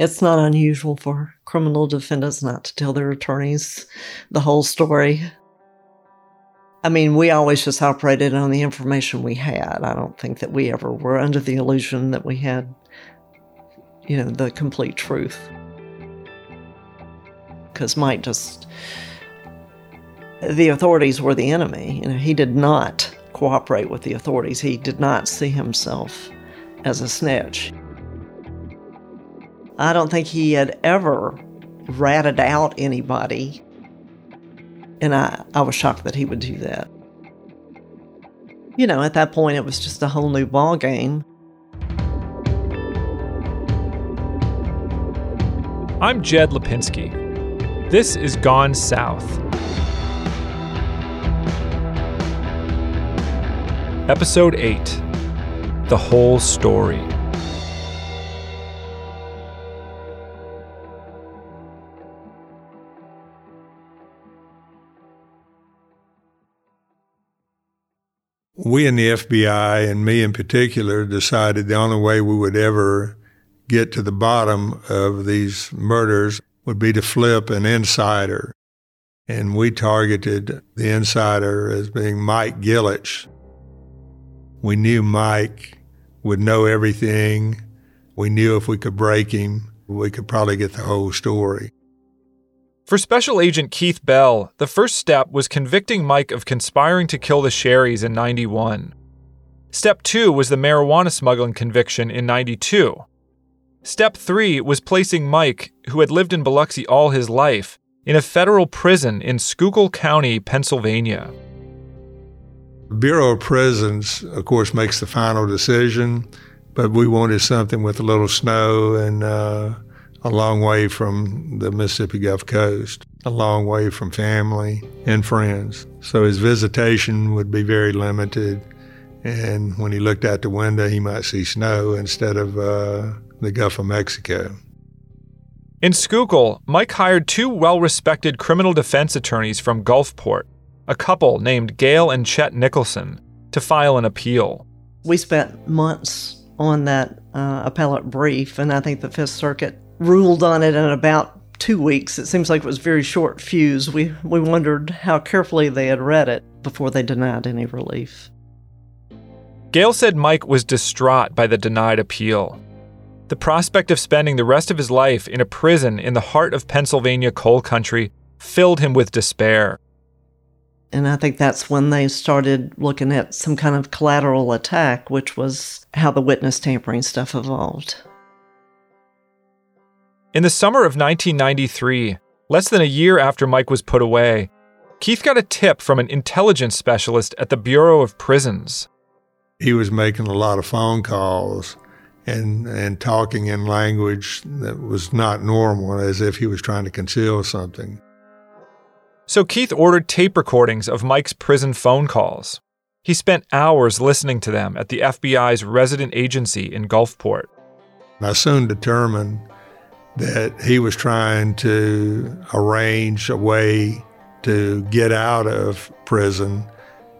It's not unusual for criminal defendants not to tell their attorneys the whole story. I mean, we always just operated on the information we had. I don't think that we ever were under the illusion that we had, you know, the complete truth. Because Mike just, the authorities were the enemy. You know, he did not cooperate with the authorities. He did not see himself as a snitch. I don't think he had ever ratted out anybody. And I, I was shocked that he would do that. You know, at that point, it was just a whole new ball game. I'm Jed Lipinski. This is Gone South. Episode 8 The Whole Story. We in the FBI, and me in particular, decided the only way we would ever get to the bottom of these murders would be to flip an insider. And we targeted the insider as being Mike Gillich. We knew Mike would know everything. We knew if we could break him, we could probably get the whole story. For Special Agent Keith Bell, the first step was convicting Mike of conspiring to kill the Sherrys in 91. Step 2 was the marijuana smuggling conviction in 92. Step 3 was placing Mike, who had lived in Biloxi all his life, in a federal prison in Schuylkill County, Pennsylvania. Bureau of Prisons, of course, makes the final decision, but we wanted something with a little snow and uh, a long way from the Mississippi Gulf Coast, a long way from family and friends. So his visitation would be very limited. And when he looked out the window, he might see snow instead of uh, the Gulf of Mexico. In Schuylkill, Mike hired two well respected criminal defense attorneys from Gulfport, a couple named Gail and Chet Nicholson, to file an appeal. We spent months on that uh, appellate brief, and I think the Fifth Circuit ruled on it in about two weeks. It seems like it was very short fuse. We, we wondered how carefully they had read it before they denied any relief. Gail said Mike was distraught by the denied appeal. The prospect of spending the rest of his life in a prison in the heart of Pennsylvania coal country filled him with despair. And I think that's when they started looking at some kind of collateral attack, which was how the witness tampering stuff evolved. In the summer of 1993, less than a year after Mike was put away, Keith got a tip from an intelligence specialist at the Bureau of Prisons. He was making a lot of phone calls and, and talking in language that was not normal, as if he was trying to conceal something. So Keith ordered tape recordings of Mike's prison phone calls. He spent hours listening to them at the FBI's resident agency in Gulfport. I soon determined that he was trying to arrange a way to get out of prison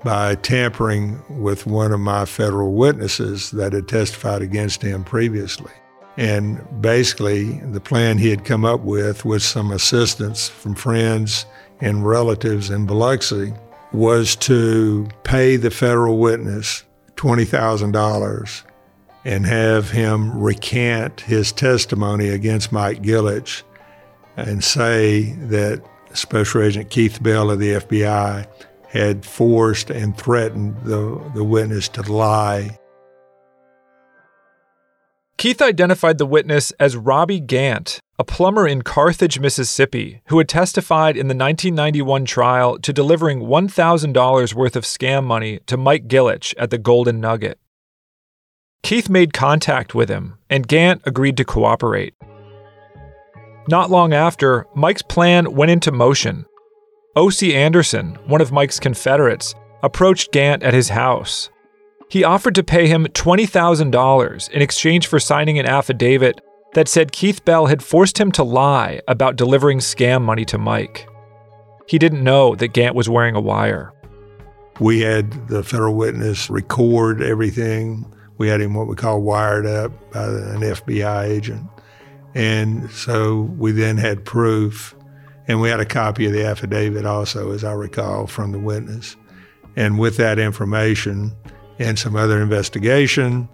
by tampering with one of my federal witnesses that had testified against him previously. And basically, the plan he had come up with, with some assistance from friends and relatives in Biloxi, was to pay the federal witness $20,000 and have him recant his testimony against Mike Gillich and say that Special Agent Keith Bell of the FBI had forced and threatened the, the witness to lie. Keith identified the witness as Robbie Gant, a plumber in Carthage, Mississippi, who had testified in the 1991 trial to delivering $1,000 worth of scam money to Mike Gillich at the Golden Nugget. Keith made contact with him, and Gant agreed to cooperate. Not long after, Mike's plan went into motion. O.C. Anderson, one of Mike's Confederates, approached Gant at his house. He offered to pay him $20,000 in exchange for signing an affidavit that said Keith Bell had forced him to lie about delivering scam money to Mike. He didn't know that Gant was wearing a wire. We had the federal witness record everything. We had him what we call wired up by an FBI agent. And so we then had proof. And we had a copy of the affidavit also, as I recall, from the witness. And with that information and some other investigation,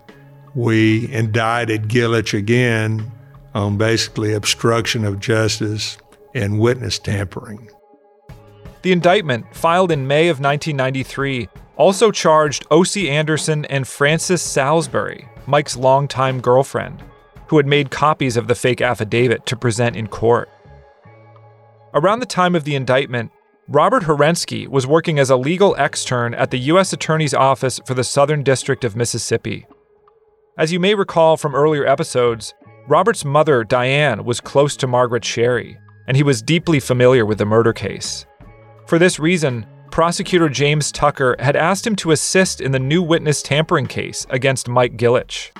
we indicted Gillich again on basically obstruction of justice and witness tampering. The indictment, filed in May of 1993, also charged O.C. Anderson and Frances Salisbury, Mike's longtime girlfriend, who had made copies of the fake affidavit to present in court. Around the time of the indictment, Robert Herensky was working as a legal extern at the U.S. Attorney's Office for the Southern District of Mississippi. As you may recall from earlier episodes, Robert's mother, Diane, was close to Margaret Sherry, and he was deeply familiar with the murder case. For this reason, prosecutor James Tucker had asked him to assist in the new witness tampering case against Mike Gillich.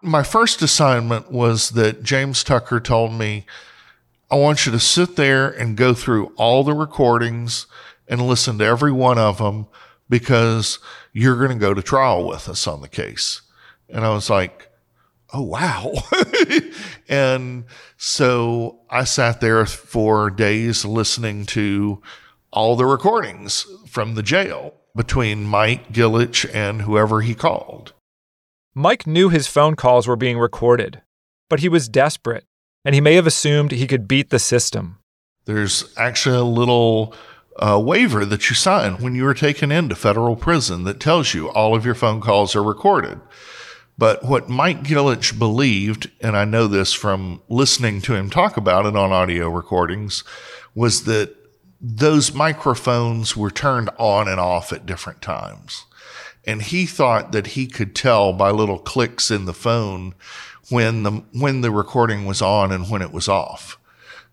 My first assignment was that James Tucker told me, I want you to sit there and go through all the recordings and listen to every one of them because you're going to go to trial with us on the case. And I was like, oh, wow. and so I sat there for days listening to all the recordings from the jail between Mike Gillich and whoever he called. Mike knew his phone calls were being recorded, but he was desperate, and he may have assumed he could beat the system. There's actually a little uh, waiver that you sign when you are taken into federal prison that tells you all of your phone calls are recorded. But what Mike Gillich believed, and I know this from listening to him talk about it on audio recordings, was that those microphones were turned on and off at different times. And he thought that he could tell by little clicks in the phone when the, when the recording was on and when it was off.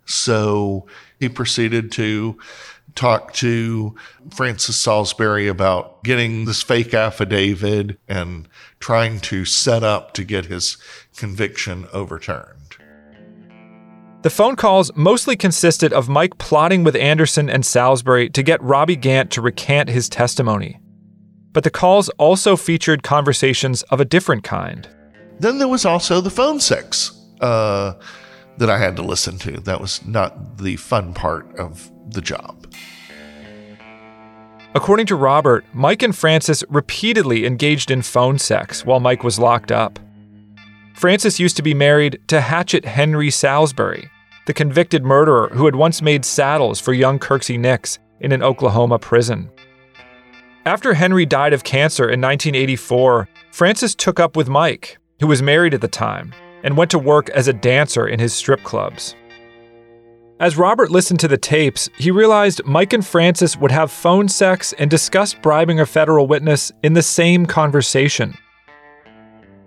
So he proceeded to talk to Frances Salisbury about getting this fake affidavit and trying to set up to get his conviction overturned. The phone calls mostly consisted of Mike plotting with Anderson and Salisbury to get Robbie Gant to recant his testimony. But the calls also featured conversations of a different kind. Then there was also the phone sex uh, that I had to listen to. That was not the fun part of the job. According to Robert, Mike and Frances repeatedly engaged in phone sex while Mike was locked up. Frances used to be married to Hatchet Henry Salisbury, the convicted murderer who had once made saddles for young Kirksey Nix in an Oklahoma prison. After Henry died of cancer in 1984, Frances took up with Mike, who was married at the time, and went to work as a dancer in his strip clubs. As Robert listened to the tapes, he realized Mike and Frances would have phone sex and discuss bribing a federal witness in the same conversation.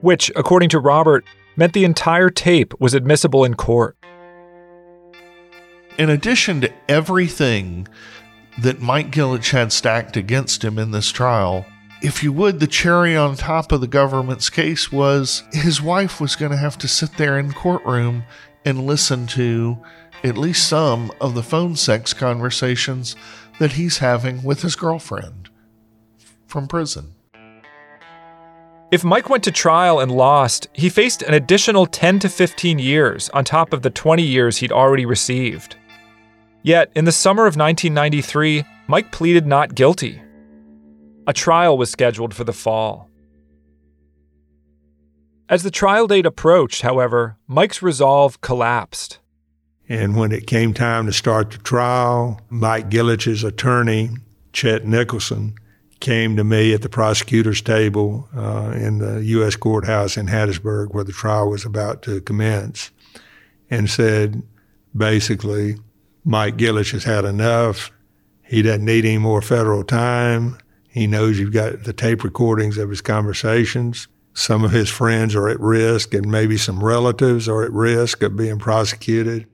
Which, according to Robert, meant the entire tape was admissible in court. In addition to everything that Mike Gillich had stacked against him in this trial, if you would, the cherry on top of the government's case was his wife was going to have to sit there in courtroom and listen to at least some of the phone sex conversations that he's having with his girlfriend from prison. If Mike went to trial and lost, he faced an additional 10 to 15 years on top of the 20 years he'd already received. Yet, in the summer of 1993, Mike pleaded not guilty. A trial was scheduled for the fall. As the trial date approached, however, Mike's resolve collapsed. And when it came time to start the trial, Mike Gillich's attorney, Chet Nicholson, came to me at the prosecutor's table uh, in the U.S. courthouse in Hattiesburg where the trial was about to commence and said, basically, Mike Gillich has had enough. He doesn't need any more federal time. He knows you've got the tape recordings of his conversations. some of his friends are at risk and maybe some relatives are at risk of being prosecuted.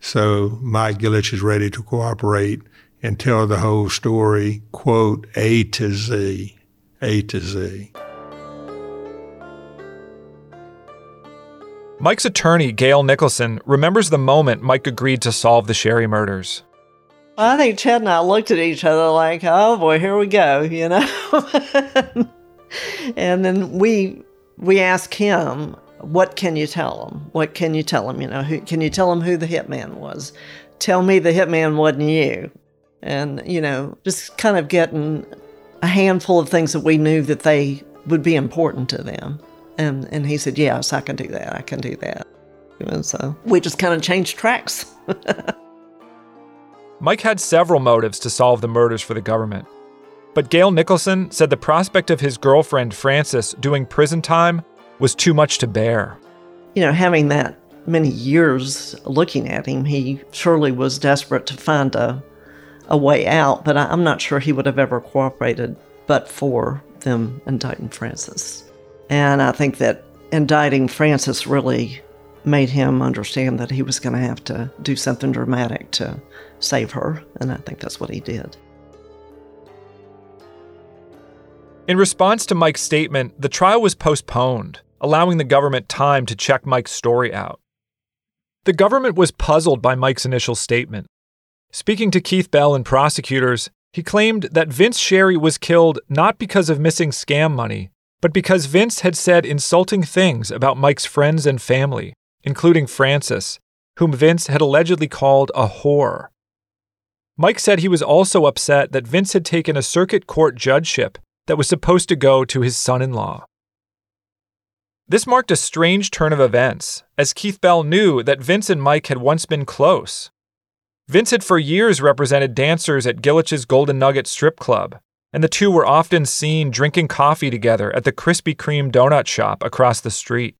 So Mike Gillich is ready to cooperate and tell the whole story, quote, A to Z, A to Z. Mike's attorney, Gail Nicholson, remembers the moment Mike agreed to solve the Sherry murders. I think Chad and I looked at each other like, oh boy, here we go, you know? and then we we asked him, what can you tell him? What can you tell him? You know, who, can you tell him who the hitman was? Tell me the hitman wasn't you. And, you know, just kind of getting a handful of things that we knew that they would be important to them. And, and he said, Yes, I can do that. I can do that. And so we just kind of changed tracks. Mike had several motives to solve the murders for the government. But Gail Nicholson said the prospect of his girlfriend, Frances, doing prison time was too much to bear. You know, having that many years looking at him, he surely was desperate to find a, a way out, but I, am not sure he would have ever cooperated but for them indicting Frances. And I think that indicting Frances really made him understand that he was going to have to do something dramatic to save her, and I think that's what he did. In response to Mike's statement, the trial was postponed, allowing the government time to check Mike's story out. The government was puzzled by Mike's initial statement. Speaking to Keith Bell and prosecutors, he claimed that Vince Sherry was killed not because of missing scam money, but because Vince had said insulting things about Mike's friends and family, including Frances, whom Vince had allegedly called a whore. Mike said he was also upset that Vince had taken a circuit court judgeship that was supposed to go to his son in law. This marked a strange turn of events, as Keith Bell knew that Vince and Mike had once been close. Vince had for years represented dancers at Gillich's Golden Nugget Strip Club, and the two were often seen drinking coffee together at the Krispy Kreme donut shop across the street.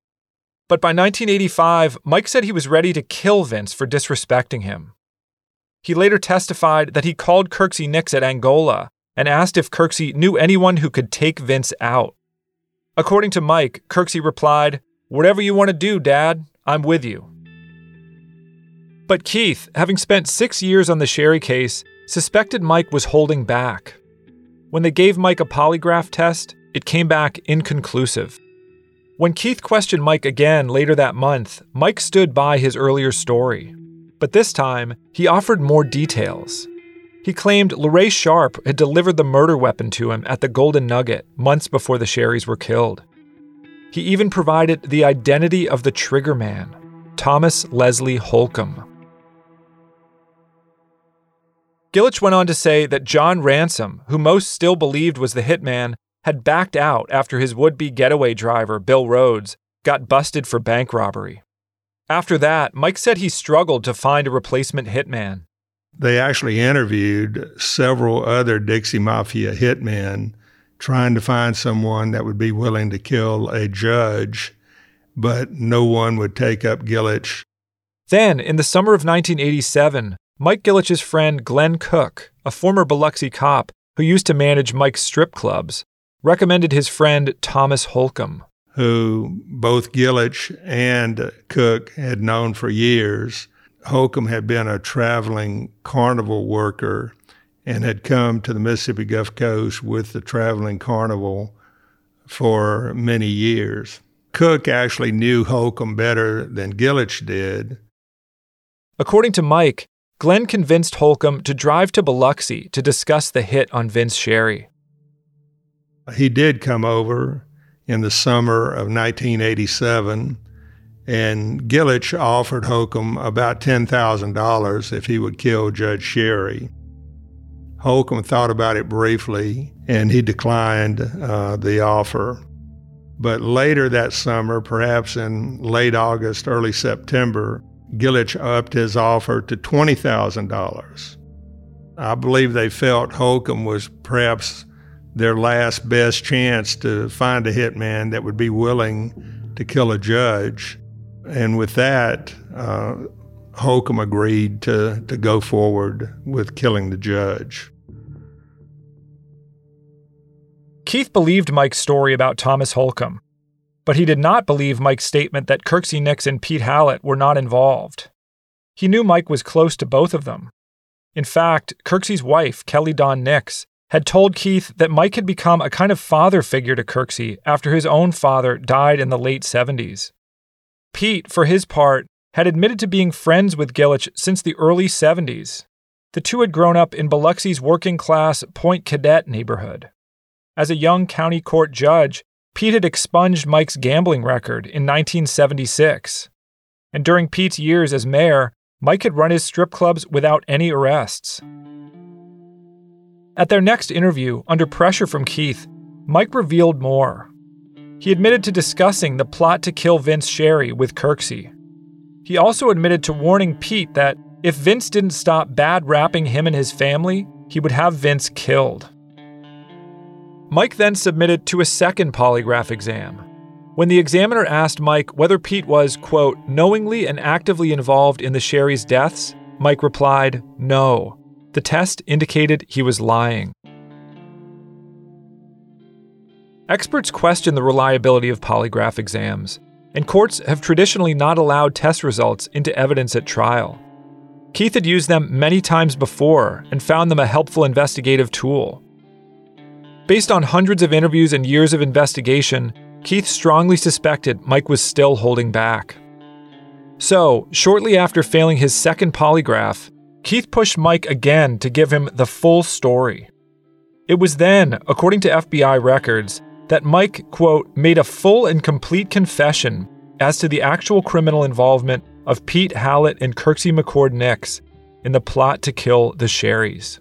But by 1985, Mike said he was ready to kill Vince for disrespecting him. He later testified that he called Kirksey Nix at Angola and asked if Kirksey knew anyone who could take Vince out. According to Mike, Kirksey replied, Whatever you want to do, Dad, I'm with you. But Keith, having spent six years on the Sherry case, suspected Mike was holding back. When they gave Mike a polygraph test, it came back inconclusive. When Keith questioned Mike again later that month, Mike stood by his earlier story. But this time, he offered more details. He claimed Larae Sharp had delivered the murder weapon to him at the Golden Nugget months before the Sherrys were killed. He even provided the identity of the trigger man, Thomas Leslie Holcomb. Gillich went on to say that John Ransom, who most still believed was the hitman, had backed out after his would be getaway driver, Bill Rhodes, got busted for bank robbery. After that, Mike said he struggled to find a replacement hitman. They actually interviewed several other Dixie Mafia hitmen trying to find someone that would be willing to kill a judge, but no one would take up Gillich. Then, in the summer of 1987, Mike Gillich's friend Glenn Cook, a former Biloxi cop who used to manage Mike's strip clubs, recommended his friend Thomas Holcomb. Who both Gillich and Cook had known for years Holcomb had been a traveling carnival worker and had come to the Mississippi Gulf Coast with the traveling carnival for many years. Cook actually knew Holcomb better than Gillich did. According to Mike, Glenn convinced Holcomb to drive to Biloxi to discuss the hit on Vince Sherry. He did come over in the summer of 1987 and Gillich offered Holcomb about $10,000 if he would kill Judge Sherry. Holcomb thought about it briefly and he declined uh, the offer. But later that summer, perhaps in late August, early September, Gillich upped his offer to $20,000. I believe they felt Holcomb was perhaps their last best chance to find a hitman that would be willing to kill a judge. And with that, uh, Holcomb agreed to, to go forward with killing the judge. Keith believed Mike's story about Thomas Holcomb. But he did not believe Mike's statement that Kirksey Nix and Pete Halat were not involved. He knew Mike was close to both of them. In fact, Kirksey's wife, Kelly Dawn Nix, had told Keith that Mike had become a kind of father figure to Kirksey after his own father died in the late 70s. Pete, for his part, had admitted to being friends with Gillich since the early 70s. The two had grown up in Biloxi's working class Point Cadet neighborhood. As a young county court judge, Pete had expunged Mike's gambling record in 1976. And during Pete's years as mayor, Mike had run his strip clubs without any arrests. At their next interview, under pressure from Keith, Mike revealed more. He admitted to discussing the plot to kill Vince Sherry with Kirksey. He also admitted to warning Pete that if Vince didn't stop bad rapping him and his family, he would have Vince killed. Mike then submitted to a second polygraph exam. When the examiner asked Mike whether Pete was, quote, knowingly and actively involved in the Sherry's deaths, Mike replied, no. The test indicated he was lying. Experts question the reliability of polygraph exams, and courts have traditionally not allowed test results into evidence at trial. Keith had used them many times before and found them a helpful investigative tool. Based on hundreds of interviews and years of investigation, Keith strongly suspected Mike was still holding back. So, shortly after failing his second polygraph, Keith pushed Mike again to give him the full story. It was then, according to FBI records, that Mike, quote, made a full and complete confession as to the actual criminal involvement of Pete Halat and Kirksey McCord Nix in the plot to kill the Sherrys.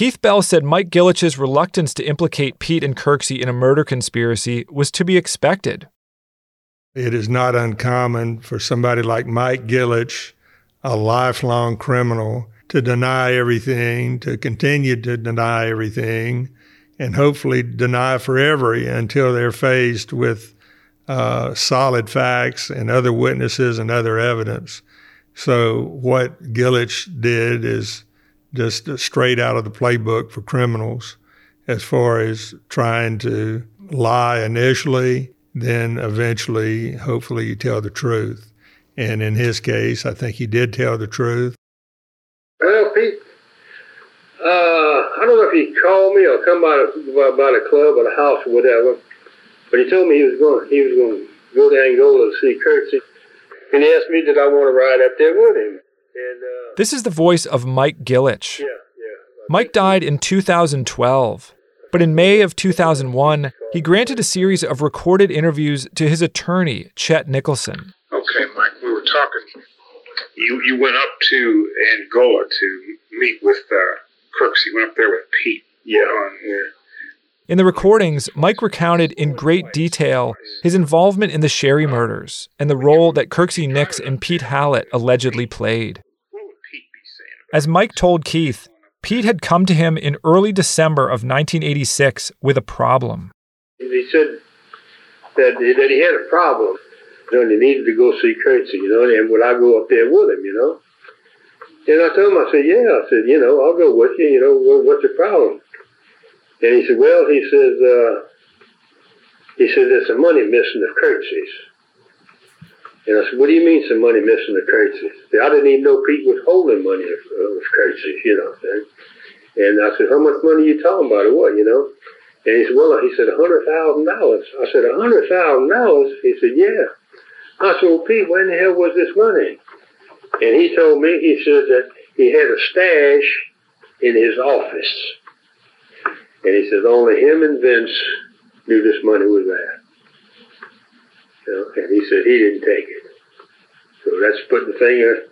Keith Bell said Mike Gillich's reluctance to implicate Pete and Kirksey in a murder conspiracy was to be expected. It is not uncommon for somebody like Mike Gillich, a lifelong criminal, to deny everything, to continue to deny everything, and hopefully deny forever until they're faced with uh, solid facts and other witnesses and other evidence. So, what Gillich did is just straight out of the playbook for criminals as far as trying to lie initially, then eventually, hopefully, you tell the truth. And in his case, I think he did tell the truth. Well, Pete, uh, I don't know if he called me or come by the, by the club or the house or whatever, but he told me he was going he was going to go to Angola to see Kirksey, and he asked me did I want to ride up there with him. And, uh, this is the voice of Mike Gillich. Yeah, yeah. Mike died in 2012, but in May of 2001, he granted a series of recorded interviews to his attorney, Chet Nicholson. Okay, Mike, we were talking. You you went up to Angola to meet with uh, Kirksey. You went up there with Pete. Yeah. On, yeah. In the recordings, Mike recounted in great detail his involvement in the Sherry murders and the role that Kirksey Nix and Pete Halat allegedly played. As Mike told Keith, Pete had come to him in early December of 1986 with a problem. He said that, that he had a problem, you know, and he needed to go see Kirksey, you know, and would I go up there with him, you know? And I told him, I said, yeah, I said, you know, I'll go with you, you know, what, what's the problem? And he said, well, he says, uh, he said, there's some money missing of Kirksey's. And I said, what do you mean some money missing to Tracy? I didn't even know Pete was holding money of, of Tracy, you know what And I said, how much money are you talking about or what, you know? And he said, well, he said, a $100,000. I said, a $100,000? He said, yeah. I said, well, Pete, when the hell was this money? And he told me, he said that he had a stash in his office. And he said, only him and Vince knew this money was there. You know, and he said he didn't take it. So that's putting the finger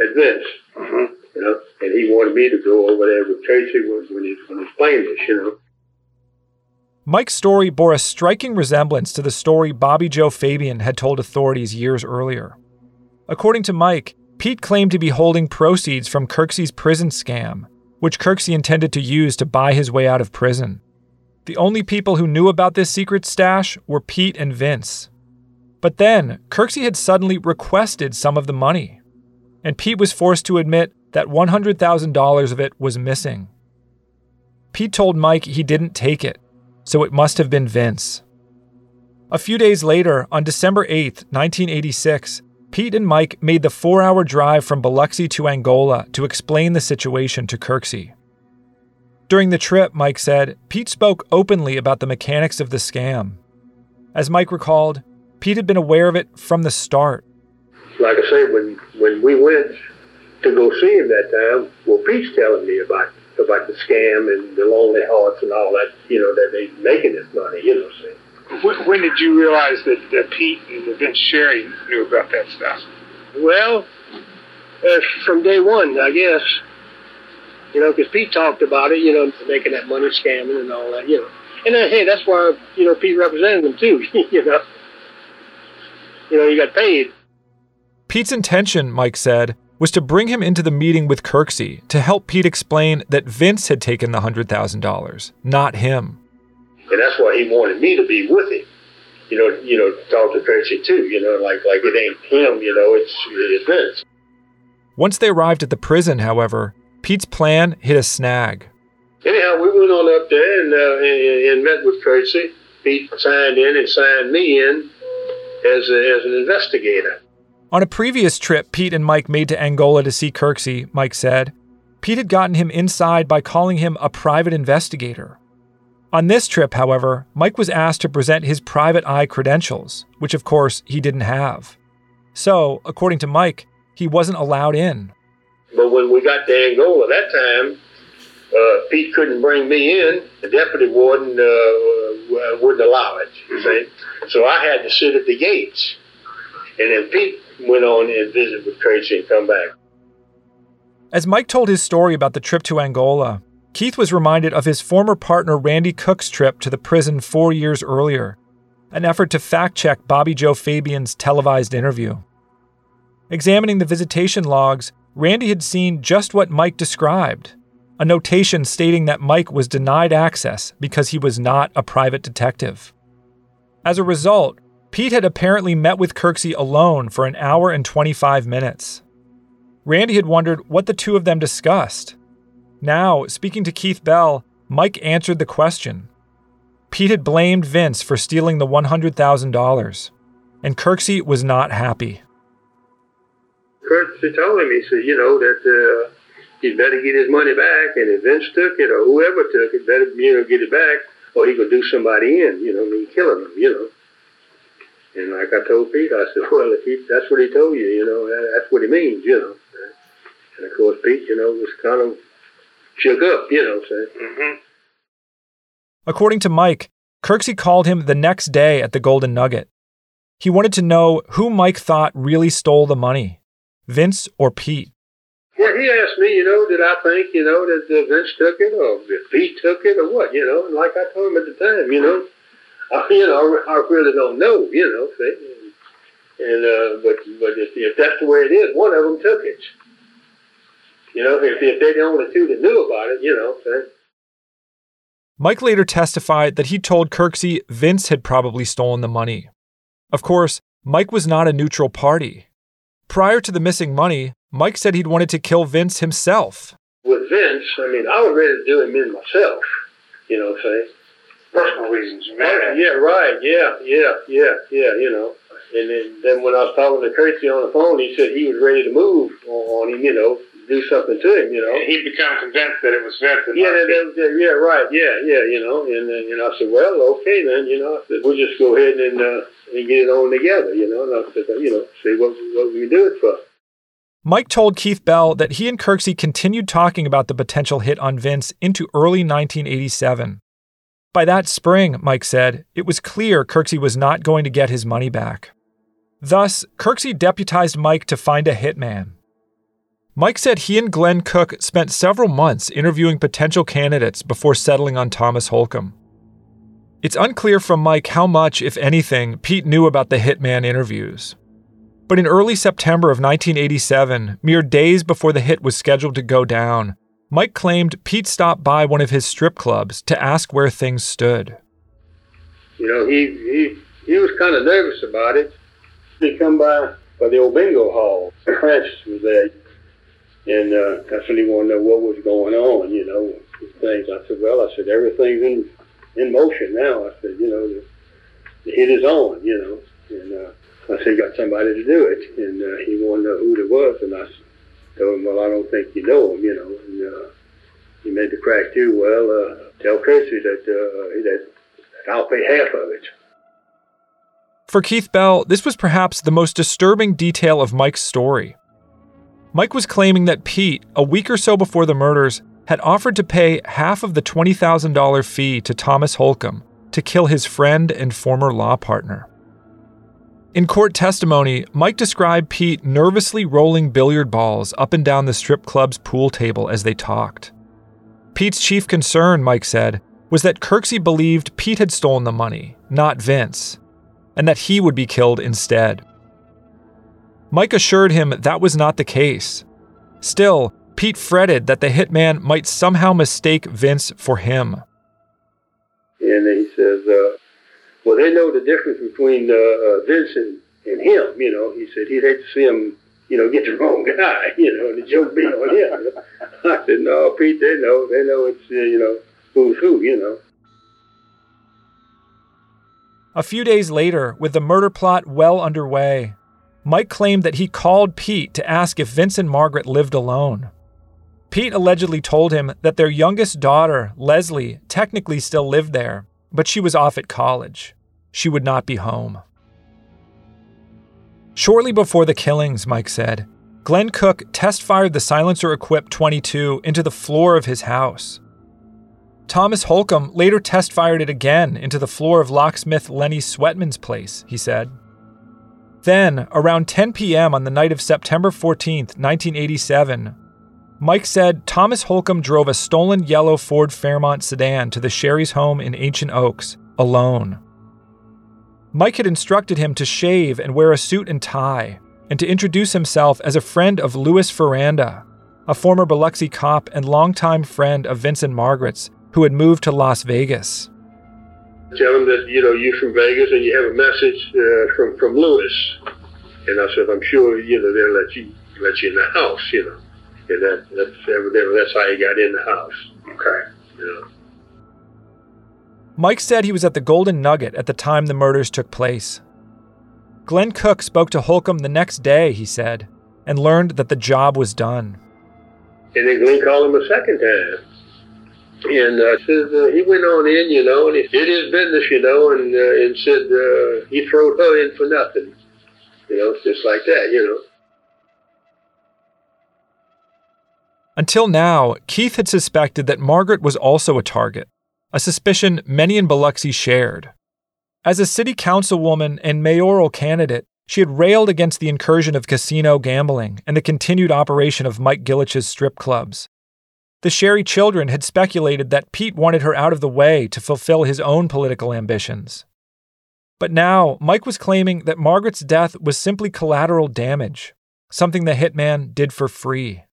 at Vince. Mm-hmm. You know, and he wanted me to go over there with Tracy when, when, he, when he was playing this, you know. Mike's story bore a striking resemblance to the story Bobby Joe Fabian had told authorities years earlier. According to Mike, Pete claimed to be holding proceeds from Kirksey's prison scam, which Kirksey intended to use to buy his way out of prison. The only people who knew about this secret stash were Pete and Vince. But then, Kirksey had suddenly requested some of the money, and Pete was forced to admit that $100,000 of it was missing. Pete told Mike he didn't take it, so it must have been Vince. A few days later, on December 8, 1986, Pete and Mike made the four hour drive from Biloxi to Angola to explain the situation to Kirksey. During the trip, Mike said, Pete spoke openly about the mechanics of the scam. As Mike recalled, Pete had been aware of it from the start. Like I say, when, when we went to go see him that time, well, Pete's telling me about about the scam and the lonely hearts and all that, you know, that they're making this money, you know. See. When, when did you realize that, that Pete and Vince Sherry knew about that stuff? Well, uh, from day one, I guess. You know, because Pete talked about it, you know, making that money scamming and all that, you know. And then, hey, that's why, you know, Pete represented them too, you know. You know, he got paid. Pete's intention, Mike said, was to bring him into the meeting with Kirksey to help Pete explain that Vince had taken the $100,000, not him. And that's why he wanted me to be with him. You know, you know, talk to Tracy too, you know, like like it ain't him, you know, it's it's Vince. Once they arrived at the prison, however, Pete's plan hit a snag. Anyhow, we went on up there and, uh, and, and met with Tracy. Pete signed in and signed me in as, a, as an investigator. On a previous trip Pete and Mike made to Angola to see Kirksey, Mike said, Pete had gotten him inside by calling him a private investigator. On this trip, however, Mike was asked to present his private eye credentials, which of course he didn't have. So, according to Mike, he wasn't allowed in. But when we got to Angola that time, uh, Pete couldn't bring me in. The deputy warden uh, wouldn't allow it, you see. So I had to sit at the gates. And then Pete went on and visited with Tracy and come back. As Mike told his story about the trip to Angola, Keith was reminded of his former partner Randy Cook's trip to the prison four years earlier, an effort to fact check Bobby Joe Fabian's televised interview. Examining the visitation logs, Randy had seen just what Mike described a notation stating that Mike was denied access because he was not a private detective. As a result, Pete had apparently met with Kirksey alone for an hour and 25 minutes. Randy had wondered what the two of them discussed. Now, speaking to Keith Bell, Mike answered the question. Pete had blamed Vince for stealing the $100,000, and Kirksey was not happy. Kirksey told him, he said, you know, that uh, he'd better get his money back, and if Vince took it or whoever took it, better, you know, get it back, or he could do somebody in, you know, I mean, killing him, you know. And like I told Pete, I said, well, if he, that's what he told you, you know, that's what he means, you know. And of course, Pete, you know, was kind of shook up, you know, saying. Mm-hmm. According to Mike, Kirksey called him the next day at the Golden Nugget. He wanted to know who Mike thought really stole the money, Vince or Pete. Well, he asked me, you know, did I think, you know, that Vince took it or if Pete took it or what, you know, and like I told him at the time, you know, I, you know, I really don't know, you know, see? And, uh, but, but if, if that's the way it is, one of them took it. You know, if, if they're the only two that knew about it, you know, see? Mike later testified that he told Kirksey Vince had probably stolen the money. Of course, Mike was not a neutral party. Prior to the missing money, Mike said he'd wanted to kill Vince himself. With Vince, I mean, I was ready to do him in myself, you know, say. personal reasons. You mad Yeah, right. Yeah, yeah, yeah, yeah. You know, and then, then when I was talking to Tracy on the phone, he said he was ready to move on him. You know, do something to him. You know, And he'd become convinced that it was Vincent. Yeah, that, that, that, yeah, right. Yeah, yeah, you know, and then and I said, well, okay then, you know, I said we'll just go ahead and uh, and get it on together, you know, and I said, you know, see what what we can do it for. Mike told Keith Bell that he and Kirksey continued talking about the potential hit on Vince into early 1987. By that spring, Mike said, it was clear Kirksey was not going to get his money back. Thus, Kirksey deputized Mike to find a hitman. Mike said he and Glenn Cook spent several months interviewing potential candidates before settling on Thomas Holcomb. It's unclear from Mike how much, if anything, Pete knew about the hitman interviews. But in early September of 1987, mere days before the hit was scheduled to go down, Mike claimed Pete stopped by one of his strip clubs to ask where things stood. You know, he he he was kind of nervous about it. He come by by the old bingo hall. Frances was there, and uh, that's when he wanted to know what was going on. You know, things. I said, well, I said everything's in in motion now. I said, you know, the, the hit is on. You know, and uh, I said, got somebody to do it, and uh, he wanted to know who it was, and I told him, well, I don't think you know him. You know, and uh, he made the crack too. Well, uh, tell Chrissy that uh, that that I'll pay half of it. For Keith Bell, this was perhaps the most disturbing detail of Mike's story. Mike was claiming that Pete, a week or so before the murders, had offered to pay half of the $20,000 fee to Thomas Holcomb to kill his friend and former law partner. In court testimony, Mike described Pete nervously rolling billiard balls up and down the strip club's pool table as they talked. Pete's chief concern, Mike said, was that Kirksey believed Pete had stolen the money, not Vince, and that he would be killed instead. Mike assured him that was not the case. Still, Pete fretted that the hitman might somehow mistake Vince for him. And he says, uh, well, they know the difference between uh, uh, Vince and, him. You know, he said he'd hate to see him, you know, get the wrong guy. You know, the joke be on him. I said, no, Pete, they know. They know it's uh, you know who's who. You know. A few days later, with the murder plot well underway, Mike claimed that he called Pete to ask if Vince and Margaret lived alone. Pete allegedly told him that their youngest daughter, Leslie, technically still lived there, but she was off at college. She would not be home. Shortly before the killings, Mike said, Glenn Cook test fired the silencer equipped 22 into the floor of his house. Thomas Holcomb later test fired it again into the floor of locksmith Lenny Sweatman's place, he said. Then, around 10 p.m. on the night of September 14, 1987, Mike said Thomas Holcomb drove a stolen yellow Ford Fairmont sedan to the Sherry's home in Ancient Oaks, alone. Mike had instructed him to shave and wear a suit and tie, and to introduce himself as a friend of Louis Ferranda, a former Biloxi cop and longtime friend of Vincent Margaret's, who had moved to Las Vegas. Tell him that you know you're from Vegas and you have a message uh, from from Lewis. And I said, I'm sure you know they'll let you let you in the house. You know, and that that's evidently that's how he got in the house. Okay, you know. Mike said he was at the Golden Nugget at the time the murders took place. Glenn Cook spoke to Holcomb the next day, he said, and learned that the job was done. And then Glenn called him a second time. And uh, says uh, he went on in, you know, and he did his business, you know, and uh, and said uh, he throwed her in for nothing, you know, just like that, you know. Until now, Keith had suspected that Margaret was also a target, a suspicion many in Biloxi shared. As a city councilwoman and mayoral candidate, she had railed against the incursion of casino gambling and the continued operation of Mike Gillich's strip clubs. The Sherry children had speculated that Pete wanted her out of the way to fulfill his own political ambitions. But now, Mike was claiming that Margaret's death was simply collateral damage, something the hitman did for free.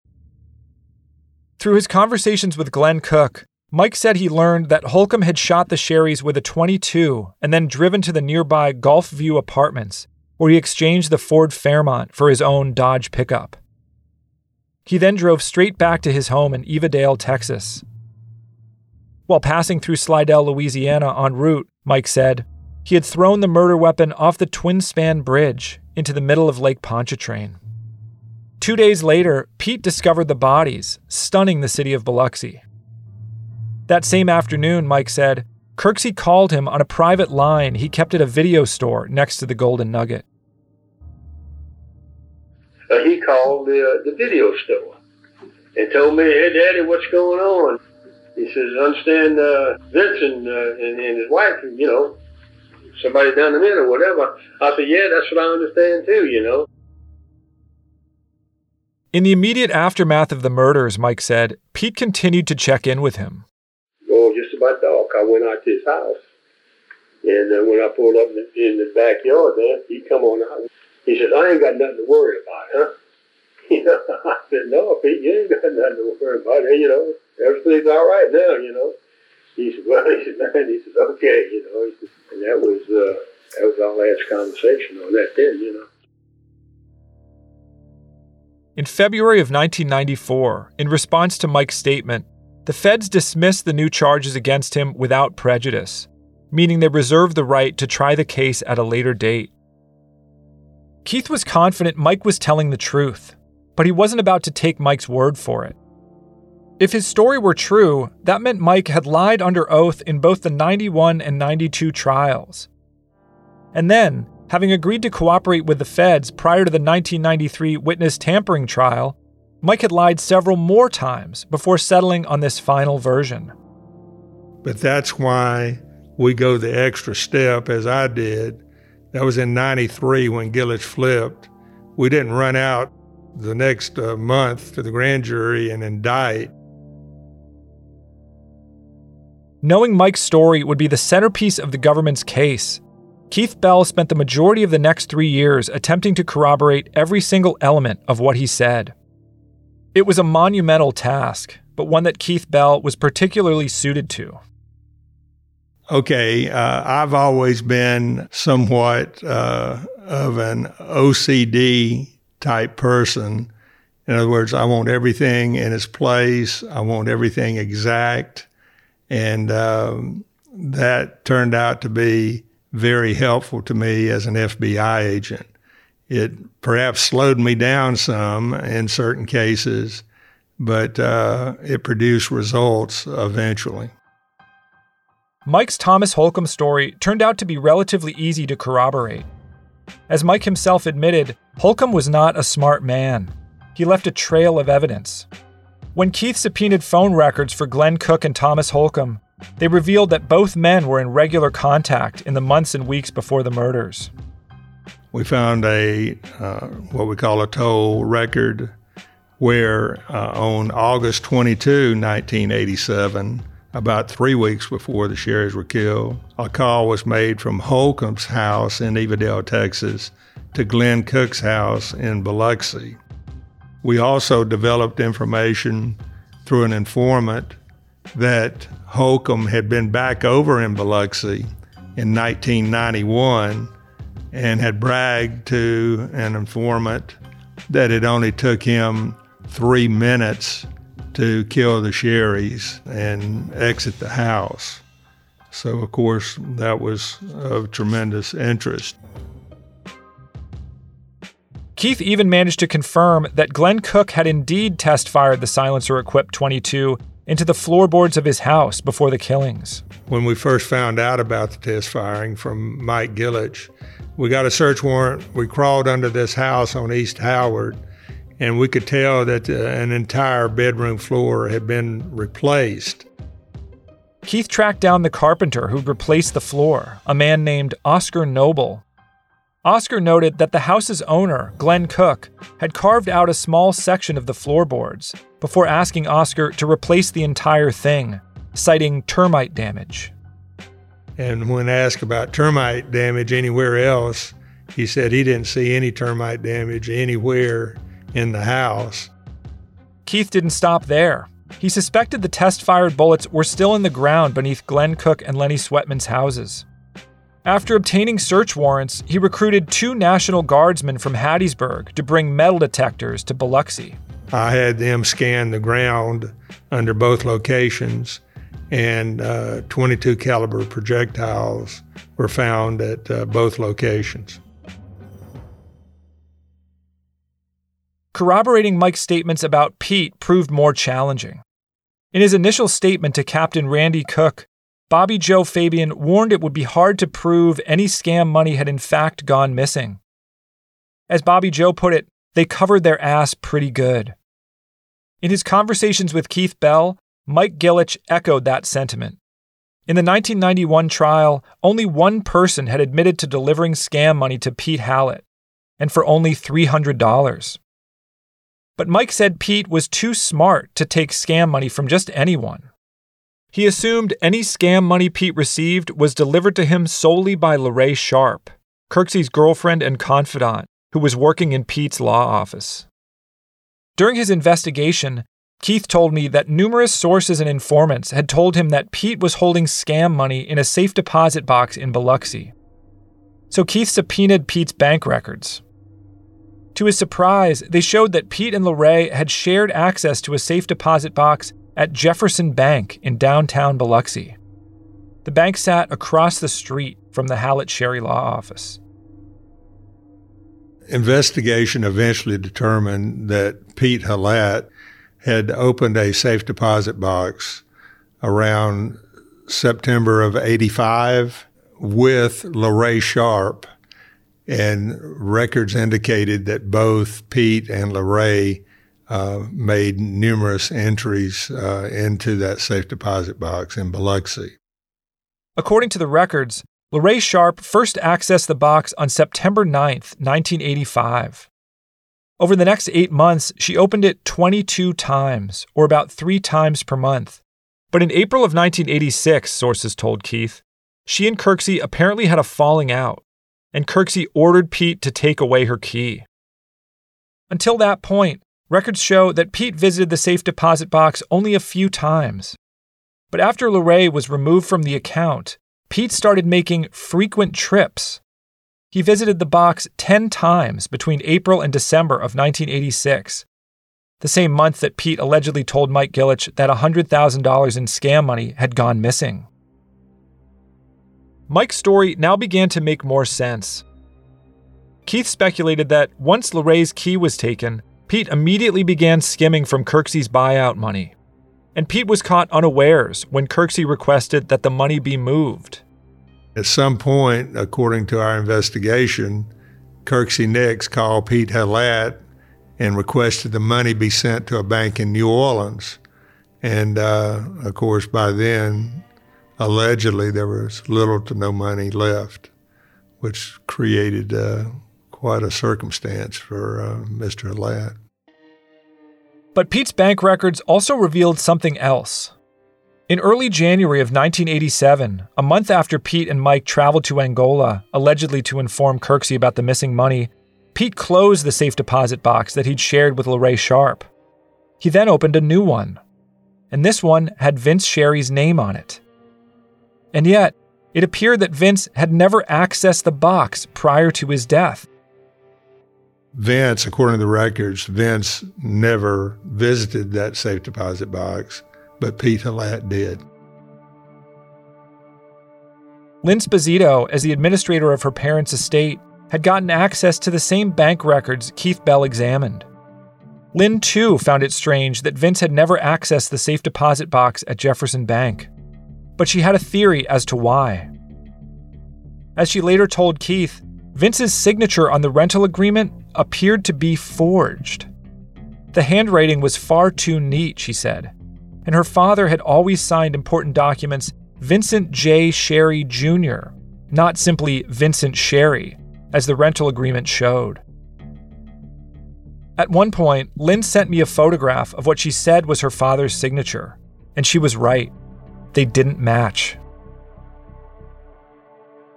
Through his conversations with Glenn Cook, Mike said he learned that Holcomb had shot the Sherrys with a 22 and then driven to the nearby Gulf View apartments, where he exchanged the Ford Fairmont for his own Dodge pickup. He then drove straight back to his home in Evadale, Texas. While passing through Slidell, Louisiana en route, Mike said, he had thrown the murder weapon off the twin span bridge into the middle of Lake Pontchartrain. Two days later, Pete discovered the bodies, stunning the city of Biloxi. That same afternoon, Mike said, Kirksey called him on a private line he kept at a video store next to the Golden Nugget. Uh, he called the, uh, the video store and told me, hey, Daddy, what's going on? He says, I understand uh, Vincent uh, and, and his wife, you know, somebody down the in or whatever. I said, yeah, that's what I understand too, you know. In the immediate aftermath of the murders, Mike said, Pete continued to check in with him. Oh, just about dark, I went out to his house. And uh, when I pulled up in the, in the backyard there, he come on out. He says, I ain't got nothing to worry about, huh? You know, I said, no, Pete, you ain't got nothing to worry about. You know, everything's all right now, you know. He said, well, he said, man, he said, okay, you know. Said, and that was, uh, that was our last conversation on that then, you know. In February of 1994, in response to Mike's statement, the feds dismissed the new charges against him without prejudice, meaning they reserved the right to try the case at a later date. Keith was confident Mike was telling the truth, but he wasn't about to take Mike's word for it. If his story were true, that meant Mike had lied under oath in both the 91 and 92 trials. And then, having agreed to cooperate with the feds prior to the 1993 witness tampering trial, Mike had lied several more times before settling on this final version. But that's why we go the extra step, as I did. That was in 93 when Gillich flipped. We didn't run out the next uh, month to the grand jury and indict. Knowing Mike's story would be the centerpiece of the government's case, Keith Bell spent the majority of the next three years attempting to corroborate every single element of what he said. It was a monumental task, but one that Keith Bell was particularly suited to. Okay, uh, I've always been somewhat uh, of an OCD type person. In other words, I want everything in its place, I want everything exact. And um, that turned out to be very helpful to me as an FBI agent. It perhaps slowed me down some in certain cases, but uh, it produced results eventually. Mike's Thomas Holcomb story turned out to be relatively easy to corroborate. As Mike himself admitted, Holcomb was not a smart man. He left a trail of evidence. When Keith subpoenaed phone records for Glenn Cook and Thomas Holcomb, they revealed that both men were in regular contact in the months and weeks before the murders we found a uh, what we call a toll record where uh, on August 22, 1987, about three weeks before the Sherrys were killed, a call was made from Holcomb's house in Evadale, Texas, to Glenn Cook's house in Biloxi. We also developed information through an informant that Holcomb had been back over in Biloxi in 1991 and had bragged to an informant that it only took him three minutes to kill the Sherrys and exit the house. So, of course, that was of tremendous interest. Keith even managed to confirm that Glenn Cook had indeed test fired the silencer equipped 22 into the floorboards of his house before the killings. When we first found out about the test firing from Mike Gillich, we got a search warrant. We crawled under this house on East Howard, and we could tell that uh, an entire bedroom floor had been replaced. Keith tracked down the carpenter who'd replaced the floor, a man named Oscar Noble. Oscar noted that the house's owner, Glenn Cook, had carved out a small section of the floorboards before asking Oscar to replace the entire thing, citing termite damage. And when asked about termite damage anywhere else, he said he didn't see any termite damage anywhere in the house. Keith didn't stop there. He suspected the test fired bullets were still in the ground beneath Glenn Cook and Lenny Sweatman's houses. After obtaining search warrants, he recruited two National Guardsmen from Hattiesburg to bring metal detectors to Biloxi. I had them scan the ground under both locations and uh, 22 caliber projectiles were found at uh, both locations. Corroborating Mike's statements about Pete proved more challenging. In his initial statement to Captain Randy Cook, Bobby Joe Fabian warned it would be hard to prove any scam money had in fact gone missing. As Bobby Joe put it, they covered their ass pretty good. In his conversations with Keith Bell, Mike Gillich echoed that sentiment. In the 1991 trial, only one person had admitted to delivering scam money to Pete Halat, and for only $300. But Mike said Pete was too smart to take scam money from just anyone. He assumed any scam money Pete received was delivered to him solely by Lorraine Sharp, Kirksey's girlfriend and confidant, who was working in Pete's law office. During his investigation, Keith told me that numerous sources and informants had told him that Pete was holding scam money in a safe deposit box in Biloxi. So Keith subpoenaed Pete's bank records. To his surprise, they showed that Pete and Lorraine had shared access to a safe deposit box at Jefferson Bank in downtown Biloxi. The bank sat across the street from the Halat Sherry Law Office. Investigation eventually determined that Pete Halat had opened a safe deposit box around September of 85 with Lorraine Sharp and records indicated that both Pete and Lorraine uh, made numerous entries uh, into that safe deposit box in Biloxi. According to the records, Lorraine Sharp first accessed the box on September 9, 1985. Over the next eight months, she opened it 22 times, or about three times per month. But in April of 1986, sources told Keith, she and Kirksey apparently had a falling out and Kirksey ordered Pete to take away her key. Until that point, records show that Pete visited the safe deposit box only a few times. But after Lorraine was removed from the account, Pete started making frequent trips. He visited the box 10 times between April and December of 1986, the same month that Pete allegedly told Mike Gillich that $100,000 in scam money had gone missing. Mike's story now began to make more sense. Keith speculated that once Lorraine's key was taken, Pete immediately began skimming from Kirksey's buyout money. And Pete was caught unawares when Kirksey requested that the money be moved. At some point, according to our investigation, Kirksey Nix called Pete Halat and requested the money be sent to a bank in New Orleans. And uh, of course, by then, allegedly there was little to no money left, which created uh, quite a circumstance for uh, Mr. Halat. But Pete's bank records also revealed something else. In early January of 1987, a month after Pete and Mike traveled to Angola, allegedly to inform Kirksey about the missing money, Pete closed the safe deposit box that he'd shared with Lorraine Sharp. He then opened a new one, and this one had Vince Sherry's name on it. And yet, it appeared that Vince had never accessed the box prior to his death. Vince, according to the records, Vince never visited that safe deposit box, but Pete Halat did. Lynn Sposito, as the administrator of her parents' estate, had gotten access to the same bank records Keith Bell examined. Lynn, too, found it strange that Vince had never accessed the safe deposit box at Jefferson Bank but she had a theory as to why. As she later told Keith, Vince's signature on the rental agreement appeared to be forged. The handwriting was far too neat, she said, and her father had always signed important documents Vincent J. Sherry Jr., not simply Vincent Sherry, as the rental agreement showed. At one point, Lynn sent me a photograph of what she said was her father's signature, and she was right. They didn't match.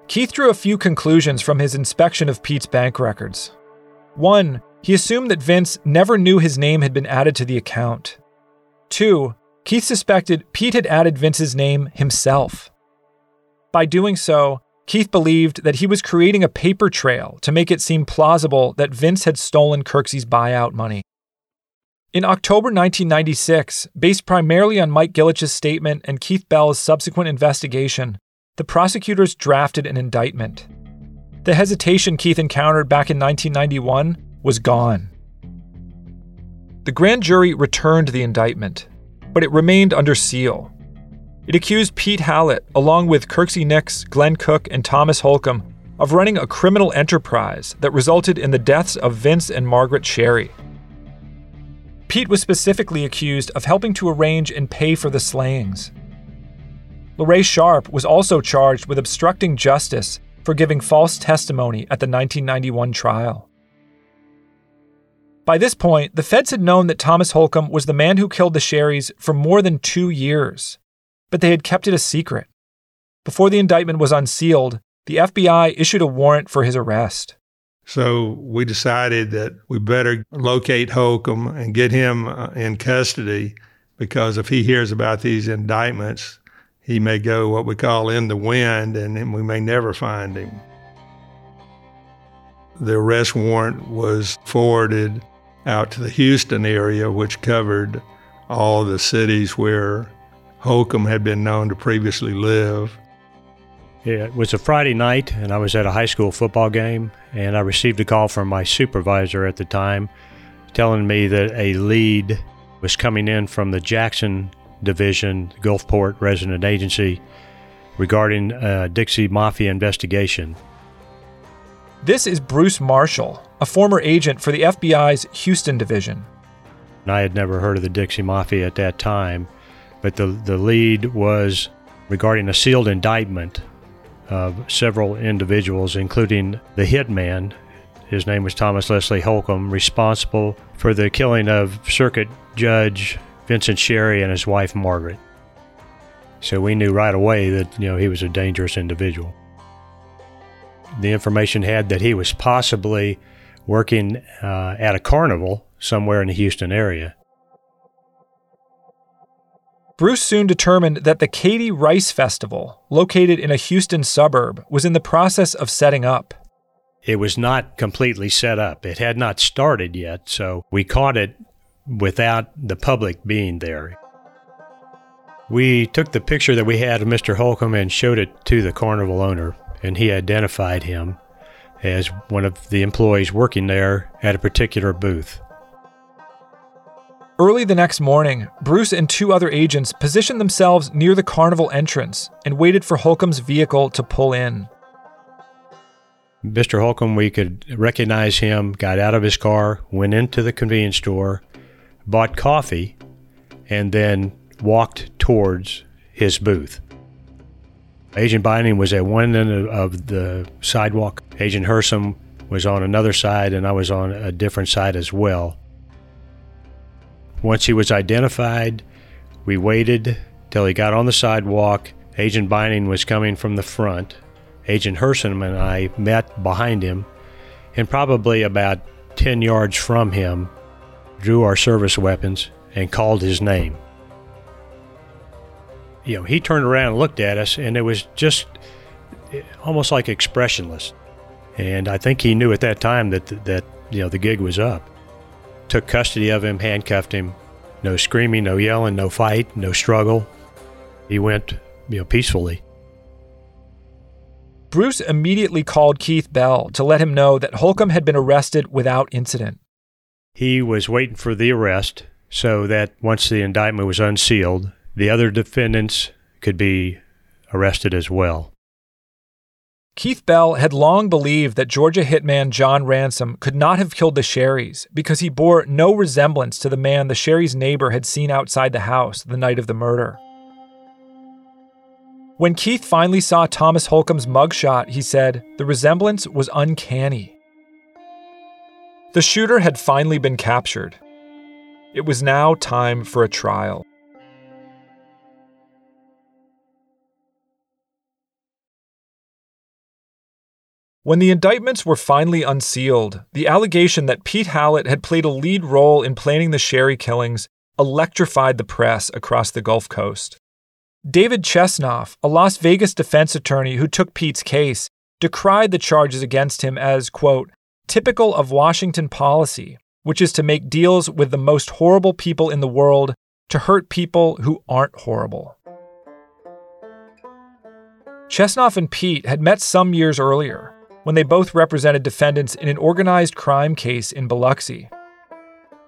Keith drew a few conclusions from his inspection of Pete's bank records. One, he assumed that Vince never knew his name had been added to the account. Two, Keith suspected Pete had added Vince's name himself. By doing so, Keith believed that he was creating a paper trail to make it seem plausible that Vince had stolen Kirksey's buyout money. In October 1996, based primarily on Mike Gillich's statement and Keith Bell's subsequent investigation, the prosecutors drafted an indictment. The hesitation Keith encountered back in 1991 was gone. The grand jury returned the indictment, but it remained under seal. It accused Pete Halat, along with Kirksey Nix, Glenn Cook, and Thomas Holcomb, of running a criminal enterprise that resulted in the deaths of Vince and Margaret Sherry. Pete was specifically accused of helping to arrange and pay for the slayings. LaRae Sharp was also charged with obstructing justice for giving false testimony at the 1991 trial. By this point, the feds had known that Thomas Holcomb was the man who killed the Sherrys for more than two years but they had kept it a secret. Before the indictment was unsealed, the FBI issued a warrant for his arrest. So we decided that we better locate Holcomb and get him uh, in custody because if he hears about these indictments, he may go what we call in the wind and we may never find him. The arrest warrant was forwarded out to the Houston area, which covered all the cities where Holcomb had been known to previously live. It was a Friday night, and I was at a high school football game, and I received a call from my supervisor at the time telling me that a lead was coming in from the Jackson Division, Gulfport Resident Agency, regarding a Dixie Mafia investigation. This is Bruce Marshall, a former agent for the FBI's Houston Division. I had never heard of the Dixie Mafia at that time, but the, the lead was regarding a sealed indictment of several individuals, including the hitman. His name was Thomas Leslie Holcomb, responsible for the killing of Circuit Judge Vincent Sherry and his wife Margaret. So we knew right away that you know he was a dangerous individual. The information had that he was possibly working uh, at a carnival somewhere in the Houston area. Bruce soon determined that the Katy Rice Festival, located in a Houston suburb, was in the process of setting up. It was not completely set up. It had not started yet, so we caught it without the public being there. We took the picture that we had of Mr. Holcomb and showed it to the carnival owner, and he identified him as one of the employees working there at a particular booth. Early the next morning, Bruce and two other agents positioned themselves near the carnival entrance and waited for Holcomb's vehicle to pull in. Mr. Holcomb, we could recognize him, got out of his car, went into the convenience store, bought coffee, and then walked towards his booth. Agent Binding was at one end of the sidewalk. Agent Hersom was on another side, and I was on a different side as well. Once he was identified, we waited till he got on the sidewalk. Agent Binding was coming from the front. Agent Hersom and I met behind him, and probably about 10 yards from him, drew our service weapons and called his name. You know, he turned around and looked at us, and it was just eh, almost like expressionless. And I think he knew at that time that that you know the gig was up took custody of him, handcuffed him. No screaming, no yelling, no fight, no struggle. He went, you know, peacefully. Bruce immediately called Keith Bell to let him know that Holcomb had been arrested without incident. He was waiting for the arrest so that once the indictment was unsealed, the other defendants could be arrested as well. Keith Bell had long believed that Georgia hitman John Ransom could not have killed the Sherrys because he bore no resemblance to the man the Sherrys' neighbor had seen outside the house the night of the murder. When Keith finally saw Thomas Holcomb's mugshot, he said the resemblance was uncanny. The shooter had finally been captured. It was now time for a trial. When the indictments were finally unsealed, the allegation that Pete Halat had played a lead role in planning the Sherry killings electrified the press across the Gulf Coast. David Chesnoff, a Las Vegas defense attorney who took Pete's case, decried the charges against him as, quote, typical of Washington policy, which is to make deals with the most horrible people in the world to hurt people who aren't horrible. Chesnoff and Pete had met some years earlier when they both represented defendants in an organized crime case in Biloxi.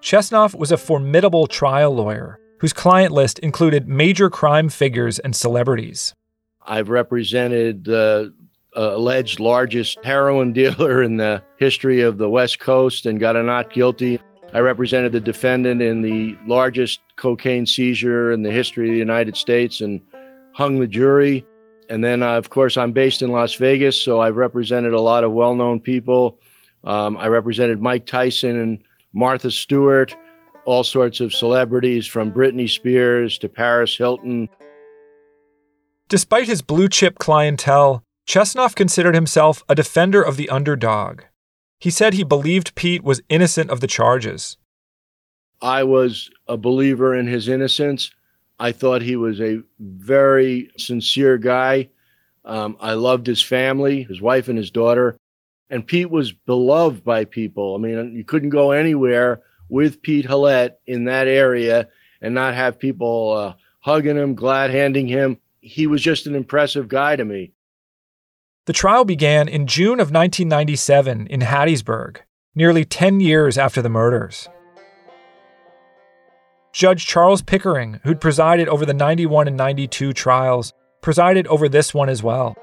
Chesnoff was a formidable trial lawyer whose client list included major crime figures and celebrities. I've represented the uh, alleged largest heroin dealer in the history of the West Coast and got a not guilty. I represented the defendant in the largest cocaine seizure in the history of the United States and hung the jury. And then, uh, of course, I'm based in Las Vegas, so I've represented a lot of well known people. Um, I represented Mike Tyson and Martha Stewart, all sorts of celebrities from Britney Spears to Paris Hilton. Despite his blue chip clientele, Chesnoff considered himself a defender of the underdog. He said he believed Pete was innocent of the charges. I was a believer in his innocence. I thought he was a very sincere guy. Um, I loved his family, his wife and his daughter. And Pete was beloved by people. I mean, you couldn't go anywhere with Pete Halat in that area and not have people uh, hugging him, glad handing him. He was just an impressive guy to me. The trial began in June of 1997 in Hattiesburg, nearly 10 years after the murders. Judge Charles Pickering, who'd presided over the 91 and 92 trials, presided over this one as well.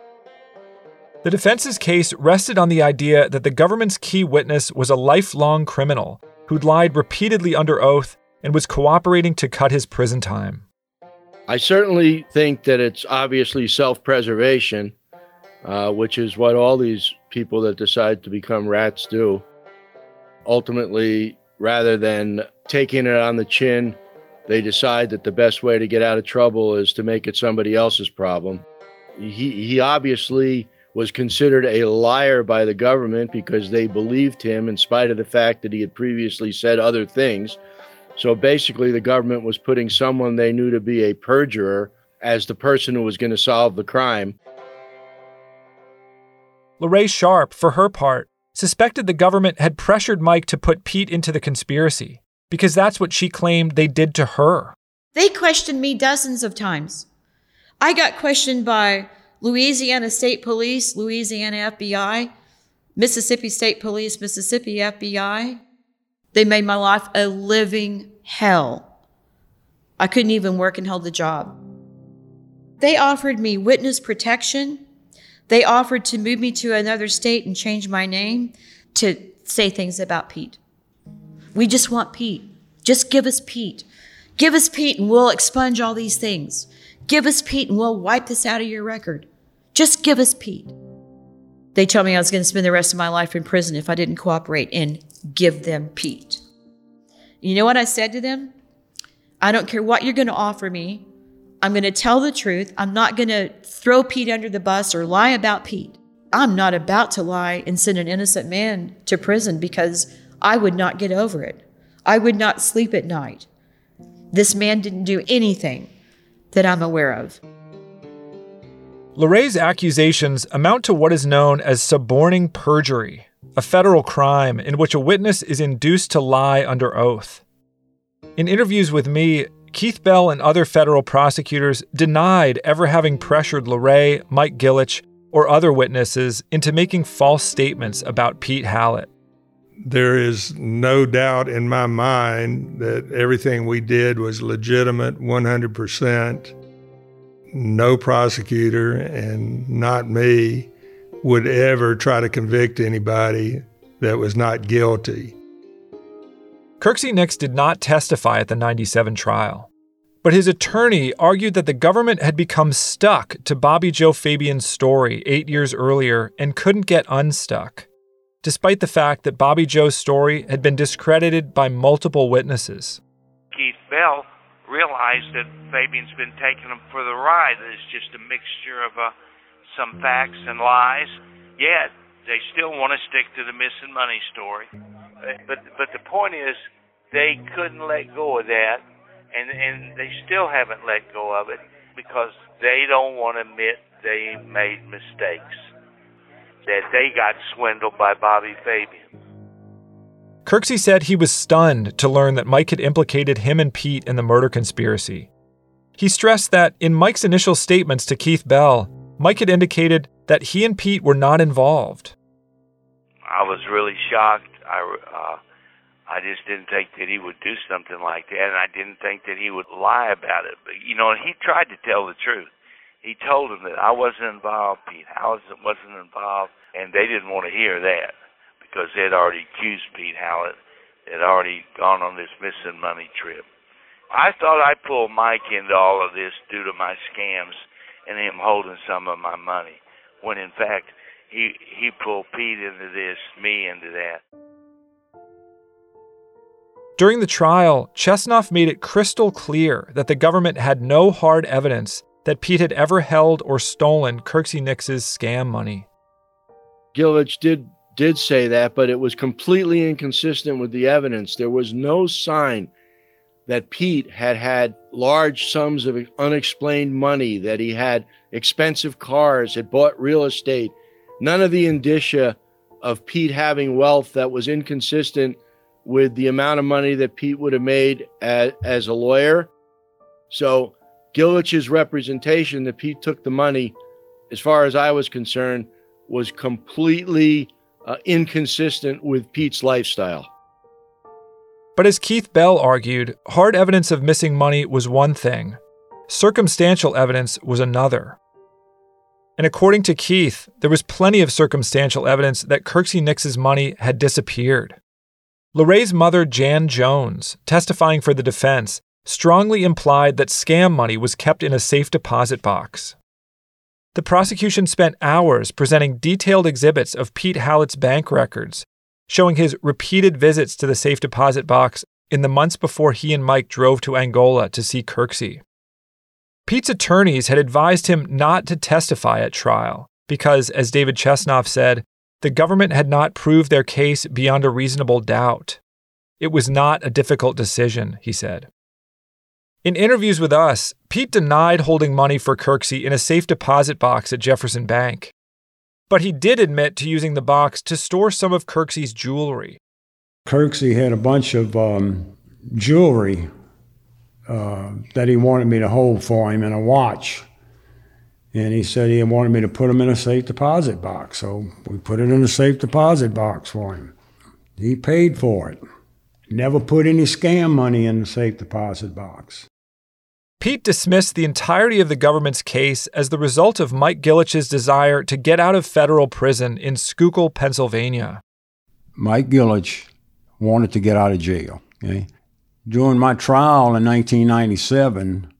The defense's case rested on the idea that the government's key witness was a lifelong criminal who'd lied repeatedly under oath and was cooperating to cut his prison time. I certainly think that it's obviously self preservation, uh, which is what all these people that decide to become rats do. Ultimately, rather than taking it on the chin, they decide that the best way to get out of trouble is to make it somebody else's problem. He, he obviously was considered a liar by the government because they believed him in spite of the fact that he had previously said other things. So basically, the government was putting someone they knew to be a perjurer as the person who was going to solve the crime. Lorraine Sharp, for her part, suspected the government had pressured Mike to put Pete into the conspiracy because that's what she claimed they did to her. They questioned me dozens of times. I got questioned by Louisiana State Police, Louisiana FBI, Mississippi State Police, Mississippi FBI. They made my life a living hell. I couldn't even work and hold the job. They offered me witness protection. They offered to move me to another state and change my name to say things about Pete. We just want Pete. Just give us Pete. Give us Pete and we'll expunge all these things. Give us Pete and we'll wipe this out of your record. Just give us Pete. They told me I was going to spend the rest of my life in prison if I didn't cooperate and give them Pete. You know what I said to them? I don't care what you're going to offer me. I'm going to tell the truth. I'm not going to throw Pete under the bus or lie about Pete. I'm not about to lie and send an innocent man to prison because I would not get over it. I would not sleep at night. This man didn't do anything that I'm aware of. Lorraine's accusations amount to what is known as suborning perjury, a federal crime in which a witness is induced to lie under oath. In interviews with me, Keith Bell and other federal prosecutors denied ever having pressured Lorraine, Mike Gillich, or other witnesses into making false statements about Pete Halat. There is no doubt in my mind that everything we did was legitimate 100% no prosecutor and not me would ever try to convict anybody that was not guilty. Kirksey Nix did not testify at the 97 trial, but his attorney argued that the government had become stuck to Bobby Joe Fabian's story eight years earlier and couldn't get unstuck, despite the fact that Bobby Joe's story had been discredited by multiple witnesses. Keith Bell realized that Fabian's been taking them for the ride. It's just a mixture of uh, some facts and lies. Yet they still want to stick to the missing money story. But but the point is, they couldn't let go of that, and and they still haven't let go of it because they don't want to admit they made mistakes, that they got swindled by Bobby Fabian. Kirksey said he was stunned to learn that Mike had implicated him and Pete in the murder conspiracy. He stressed that in Mike's initial statements to Keith Bell, Mike had indicated that he and Pete were not involved. I was really shocked. I, uh, I just didn't think that he would do something like that, and I didn't think that he would lie about it. But you know, he tried to tell the truth. He told them that I wasn't involved, Pete Halat wasn't involved, and they didn't want to hear that because they had already accused Pete Halat, had already gone on this missing money trip. I thought I pulled Mike into all of this due to my scams and him holding some of my money, when in fact he he pulled Pete into this, me into that. During the trial, Chesnoff made it crystal clear that the government had no hard evidence that Pete had ever held or stolen Kirksey Nix's scam money. Gillich did did say that, but it was completely inconsistent with the evidence. There was no sign that Pete had had large sums of unexplained money, that he had expensive cars, had bought real estate. None of the indicia of Pete having wealth that was inconsistent with the amount of money that Pete would have made as, as a lawyer. So Gillich's representation that Pete took the money, as far as I was concerned, was completely uh, inconsistent with Pete's lifestyle. But as Keith Bell argued, hard evidence of missing money was one thing, circumstantial evidence was another. And according to Keith, there was plenty of circumstantial evidence that Kirksey Nix's money had disappeared. LaRae's mother, Jan Jones, testifying for the defense, strongly implied that scam money was kept in a safe deposit box. The prosecution spent hours presenting detailed exhibits of Pete Halat's bank records, showing his repeated visits to the safe deposit box in the months before he and Mike drove to Angola to see Kirksey. Pete's attorneys had advised him not to testify at trial because, as David Chesnoff said, the government had not proved their case beyond a reasonable doubt. It was not a difficult decision, he said. In interviews with us, Pete denied holding money for Kirksey in a safe deposit box at Jefferson Bank. But he did admit to using the box to store some of Kirksey's jewelry. Kirksey had a bunch of um, jewelry uh, that he wanted me to hold for him and a watch. And he said he wanted me to put them in a safe deposit box. So we put it in a safe deposit box for him. He paid for it. Never put any scam money in the safe deposit box. Pete dismissed the entirety of the government's case as the result of Mike Gillich's desire to get out of federal prison in Schuylkill, Pennsylvania. Mike Gillich wanted to get out of jail. Okay? During my trial in 1997,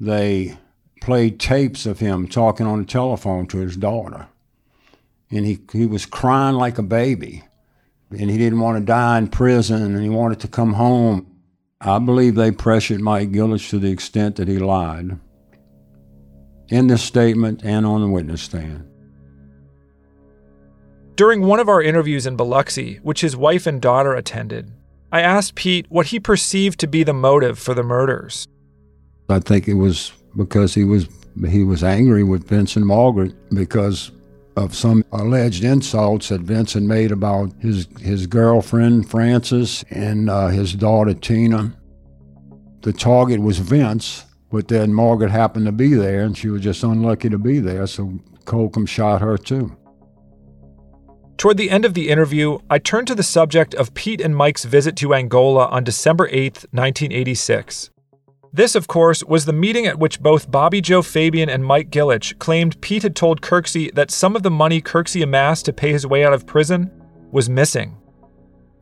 they played tapes of him talking on the telephone to his daughter. And he, he was crying like a baby. And he didn't want to die in prison and he wanted to come home. I believe they pressured Mike Gillich to the extent that he lied in this statement and on the witness stand. During one of our interviews in Biloxi, which his wife and daughter attended, I asked Pete what he perceived to be the motive for the murders. I think it was because he was he was angry with Vincent Margaret because of some alleged insults that Vincent made about his his girlfriend Frances and uh, his daughter Tina. The target was Vince, but then Margaret happened to be there, and she was just unlucky to be there, so Holcomb shot her too. Toward the end of the interview, I turned to the subject of Pete and Mike's visit to Angola on December 8, 1986. This, of course, was the meeting at which both Bobby Joe Fabian and Mike Gillich claimed Pete had told Kirksey that some of the money Kirksey amassed to pay his way out of prison was missing.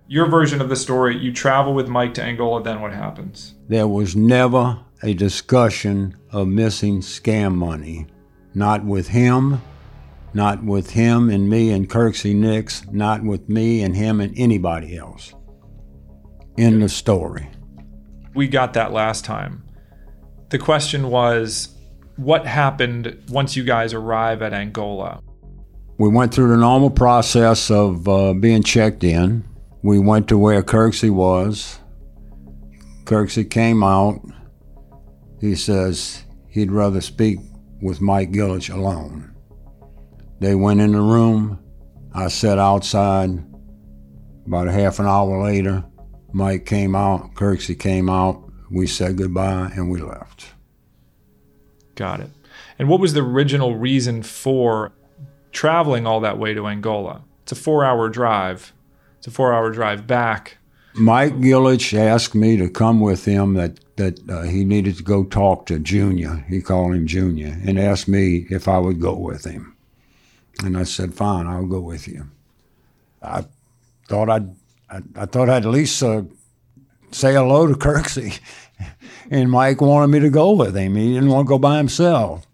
Your version of the story you travel with Mike to Angola, then what happens? There was never a discussion of missing scam money. Not with him, not with him and me and Kirksey Nix, not with me and him and anybody else. In the story we got that last time. The question was what happened once you guys arrive at Angola? We went through the normal process of uh, being checked in. We went to where Kirksey was. Kirksey came out. He says he'd rather speak with Mike Gillich alone. They went in the room. I sat outside About a half an hour later, Mike came out, Kirksey came out, we said goodbye, and we left. Got it. And what was the original reason for traveling all that way to Angola? It's a four hour drive. It's a four hour drive back. Mike Gillich asked me to come with him that, that uh, he needed to go talk to Junior. He called him Junior and asked me if I would go with him. And I said, fine, I'll go with you. I thought I'd, I, I thought I'd at least uh, say hello to Kirksey. and Mike wanted me to go with him. He didn't want to go by himself.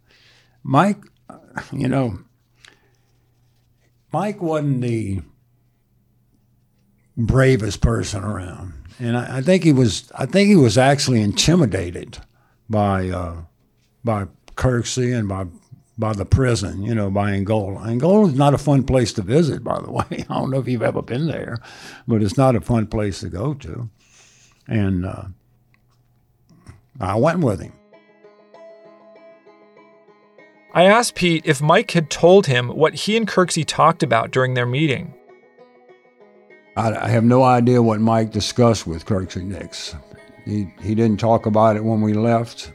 Mike, you know, Mike wasn't the bravest person around, and I, I, think he was. I think he was actually intimidated by uh, by Kirksey and by by the prison, you know, by Angola. Angola is not a fun place to visit, by the way. I don't know if you've ever been there, but it's not a fun place to go to. And uh, I went with him. I asked Pete if Mike had told him what he and Kirksey talked about during their meeting. I, I have no idea what Mike discussed with Kirksey Nix. He, he didn't talk about it when we left,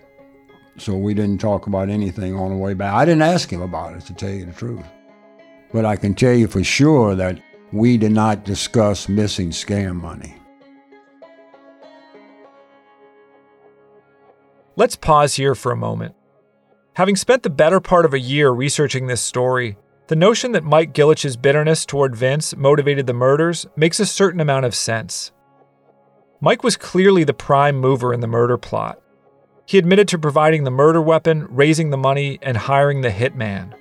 so we didn't talk about anything on the way back. I didn't ask him about it, to tell you the truth. But I can tell you for sure that we did not discuss missing scam money. Let's pause here for a moment. Having spent the better part of a year researching this story, the notion that Mike Gillich's bitterness toward Vince motivated the murders makes a certain amount of sense. Mike was clearly the prime mover in the murder plot. He admitted to providing the murder weapon, raising the money, and hiring the hitman.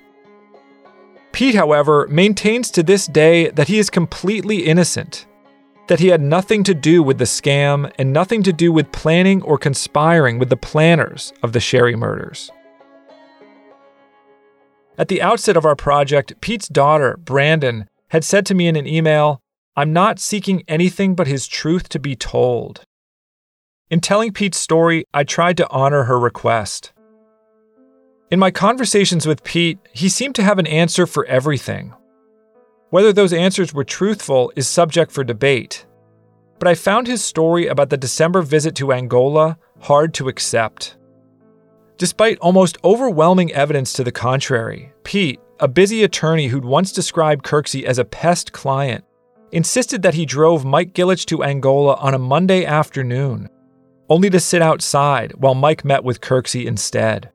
Pete, however, maintains to this day that he is completely innocent, that he had nothing to do with the scam and nothing to do with planning or conspiring with the planners of the Sherry murders. At the outset of our project, Pete's daughter, Brandon, had said to me in an email, I'm not seeking anything but his truth to be told. In telling Pete's story, I tried to honor her request. In my conversations with Pete, he seemed to have an answer for everything. Whether those answers were truthful is subject for debate. But I found his story about the December visit to Angola hard to accept. Despite almost overwhelming evidence to the contrary, Pete, a busy attorney who'd once described Kirksey as a pest client, insisted that he drove Mike Gillich to Angola on a Monday afternoon, only to sit outside while Mike met with Kirksey instead.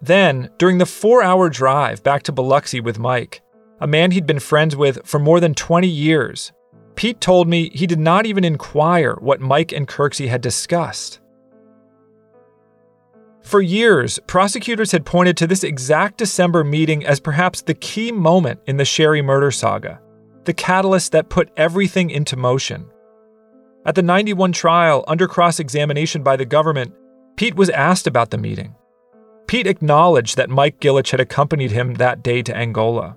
Then, during the four hour drive back to Biloxi with Mike, a man he'd been friends with for more than 20 years, Pete told me he did not even inquire what Mike and Kirksey had discussed. For years, prosecutors had pointed to this exact December meeting as perhaps the key moment in the Sherry murder saga, the catalyst that put everything into motion. At the 91 trial, under cross examination by the government, Pete was asked about the meeting. Pete acknowledged that Mike Gillich had accompanied him that day to Angola.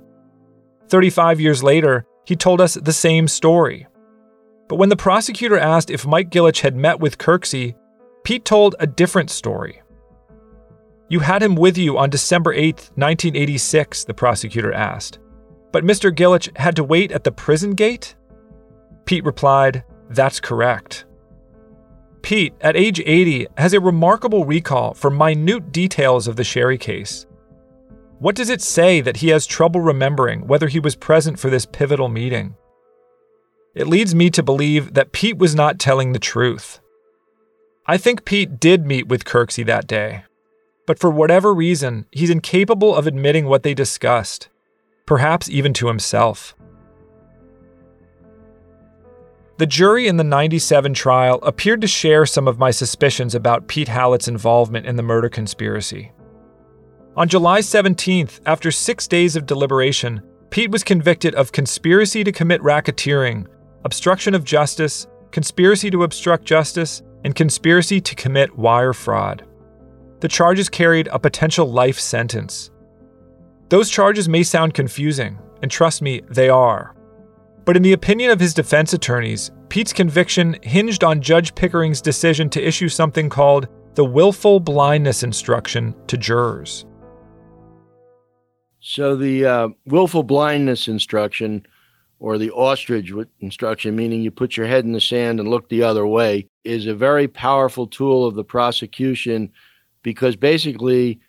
35 years later, he told us the same story. But when the prosecutor asked if Mike Gillich had met with Kirksey, Pete told a different story. You had him with you on December 8, 1986, the prosecutor asked. But Mr. Gillich had to wait at the prison gate? Pete replied, That's correct. Pete, at age 80, has a remarkable recall for minute details of the Sherry case. What does it say that he has trouble remembering whether he was present for this pivotal meeting? It leads me to believe that Pete was not telling the truth. I think Pete did meet with Kirksey that day, but for whatever reason, he's incapable of admitting what they discussed, perhaps even to himself. The jury in the 97 trial appeared to share some of my suspicions about Pete Halat's involvement in the murder conspiracy. On July 17th, after six days of deliberation, Pete was convicted of conspiracy to commit racketeering, obstruction of justice, conspiracy to obstruct justice, and conspiracy to commit wire fraud the charges carried a potential life sentence. Those charges may sound confusing, and trust me, they are. But in the opinion of his defense attorneys, Pete's conviction hinged on Judge Pickering's decision to issue something called the willful blindness instruction to jurors. So, the uh, willful blindness instruction or the ostrich instruction, meaning you put your head in the sand and look the other way, is a very powerful tool of the prosecution because basically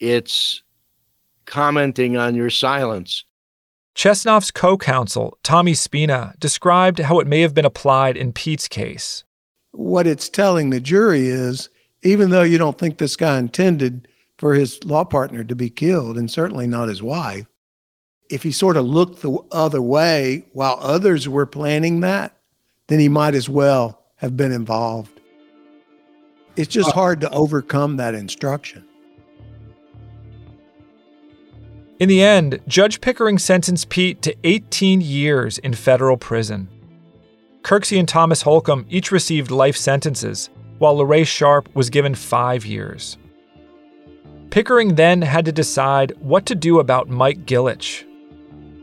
it's commenting on your silence. Chesnoff's co counsel, Tommy Spina, described how it may have been applied in Pete's case. What it's telling the jury is even though you don't think this guy intended for his law partner to be killed, and certainly not his wife, if he sort of looked the other way while others were planning that, then he might as well have been involved. It's just uh, hard to overcome that instruction. In the end, Judge Pickering sentenced Pete to 18 years in federal prison. Kirksey and Thomas Holcomb each received life sentences, while LaRae Sharp was given five years. Pickering then had to decide what to do about Mike Gillich.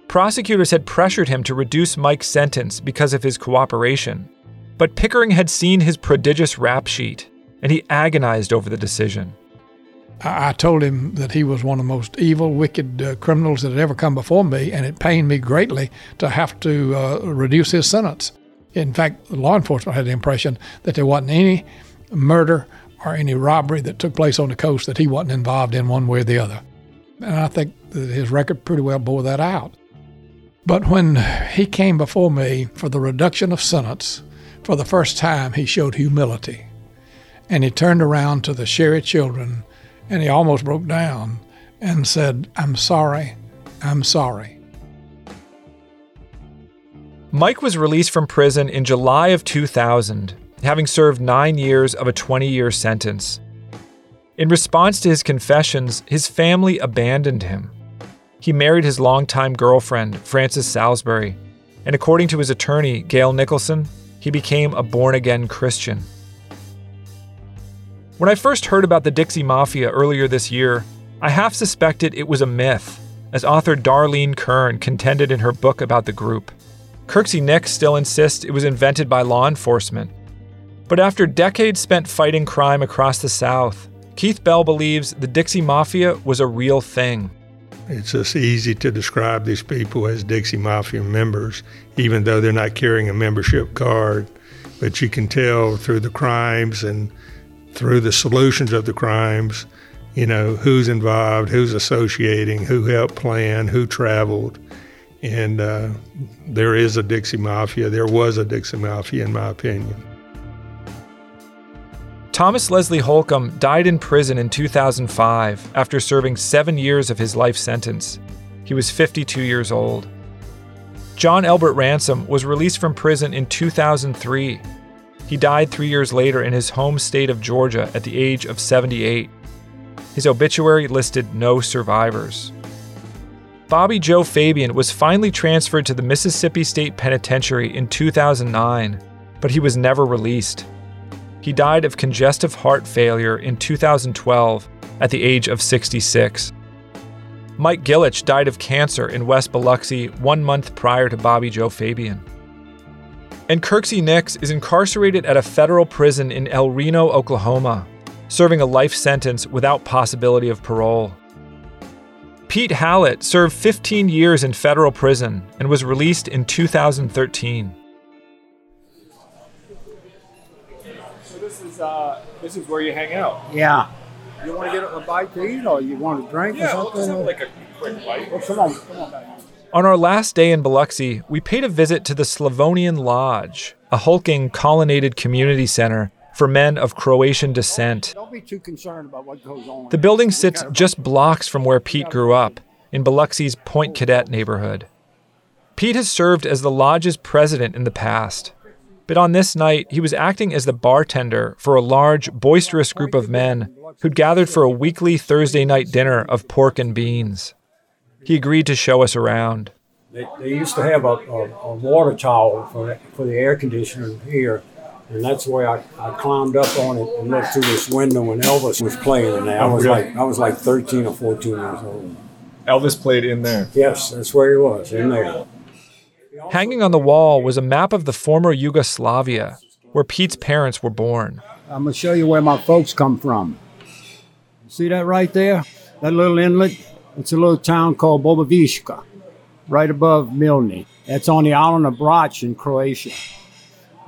Prosecutors had pressured him to reduce Mike's sentence because of his cooperation, but Pickering had seen his prodigious rap sheet, and he agonized over the decision. I told him that he was one of the most evil, wicked uh, criminals that had ever come before me, and it pained me greatly to have to uh, reduce his sentence. In fact, law enforcement had the impression that there wasn't any murder or any robbery that took place on the coast that he wasn't involved in one way or the other. And I think that his record pretty well bore that out. But when he came before me for the reduction of sentence, for the first time he showed humility. And he turned around to the Sherry children and he almost broke down and said, I'm sorry, I'm sorry. Mike was released from prison in July of 2000, having served nine years of a 20 year sentence. In response to his confessions, his family abandoned him. He married his longtime girlfriend, Frances Salisbury, and according to his attorney, Gail Nicholson, he became a born again Christian. When I first heard about the Dixie Mafia earlier this year, I half suspected it was a myth, as author Darlene Kern contended in her book about the group. Kirksey Nix still insists it was invented by law enforcement. But after decades spent fighting crime across the South, Keith Bell believes the Dixie Mafia was a real thing. It's just easy to describe these people as Dixie Mafia members, even though they're not carrying a membership card. But you can tell through the crimes and through the solutions of the crimes, you know, who's involved, who's associating, who helped plan, who traveled. And uh, there is a Dixie Mafia. There was a Dixie Mafia, in my opinion. Thomas Leslie Holcomb died in prison in 2005 after serving seven years of his life sentence. He was 52 years old. John Elbert Ransom was released from prison in 2003. He died three years later in his home state of Georgia at the age of 78. His obituary listed no survivors. Bobby Joe Fabian was finally transferred to the Mississippi State Penitentiary in 2009, but he was never released. He died of congestive heart failure in 2012 at the age of 66. Mike Gillich died of cancer in West Biloxi one month prior to Bobby Joe Fabian. And Kirksey Nix is incarcerated at a federal prison in El Reno, Oklahoma, serving a life sentence without possibility of parole. Pete Halat served 15 years in federal prison and was released in 2013. So this is uh, this is where you hang out. Yeah. You want to get a bite to eat, or you want a drink yeah, or something? like a quick bite. Well, come on, come on. On our last day in Biloxi, we paid a visit to the Slavonian Lodge, a hulking colonnaded community center for men of Croatian descent. Don't be too concerned about what goes on. The building sits just blocks from where Pete grew up, in Biloxi's Point Cadet neighborhood. Pete has served as the lodge's president in the past, but on this night, he was acting as the bartender for a large, boisterous group of men who'd gathered for a weekly Thursday night dinner of pork and beans. He agreed to show us around. They, they used to have a, a, a water tower for, for the air conditioner here and that's where I, I climbed up on it and looked through this window when Elvis was playing in there. I oh, was like I was like 13 or 14 years old. Elvis played in there. Yes, that's where he was in there. Hanging on the wall was a map of the former Yugoslavia, where Pete's parents were born. I'm gonna show you where my folks come from. See that right there? That little inlet? It's a little town called Bobovishka. right above Milna. That's on the island of Brač in Croatia.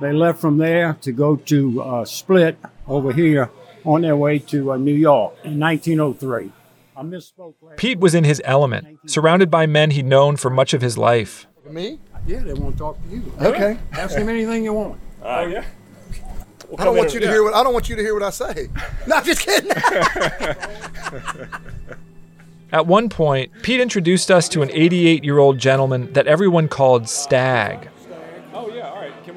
They left from there to go to uh, Split over here on their way to uh, New York in 1903. I misspoke. Pete was in his element, surrounded by men he'd known for much of his life. Me? Yeah, they want to talk to you. Okay. Ask him anything you want. Oh yeah. I don't want you to hear what I don't want you to hear what I say. No, I'm just kidding. At one point, Pete introduced us to an 88 year old gentleman that everyone called Stag.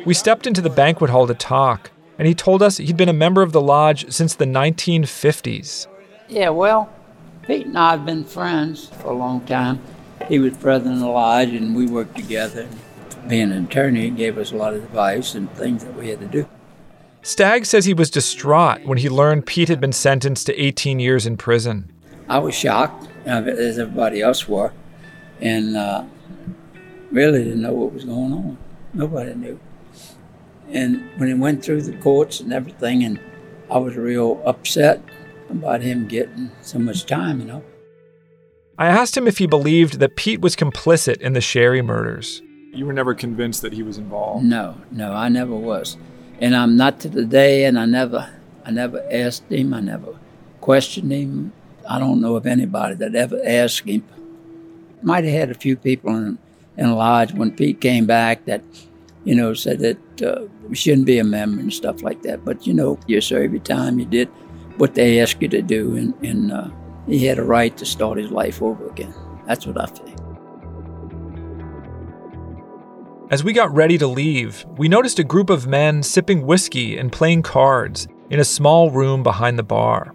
We stepped into the banquet hall to talk, and he told us he'd been a member of the lodge since the 1950s. Yeah, well, Pete and I have been friends for a long time. He was president of the lodge, and we worked together. Being an attorney, he gave us a lot of advice and things that we had to do. Stagg says he was distraught when he learned Pete had been sentenced to 18 years in prison. I was shocked, as everybody else were, and uh, really didn't know what was going on. Nobody knew. And when it went through the courts and everything, and I was real upset about him getting so much time, you know. I asked him if he believed that Pete was complicit in the Sherry murders. You were never convinced that he was involved. No, no, I never was, and I'm not to the day. And I never, I never asked him. I never questioned him. I don't know of anybody that ever asked him. Might have had a few people in in lodge when Pete came back that, you know, said that uh, we shouldn't be a member and stuff like that. But you know, you serve your time. You did what they asked you to do, and, and uh, he had a right to start his life over again. That's what I think. As we got ready to leave, we noticed a group of men sipping whiskey and playing cards in a small room behind the bar.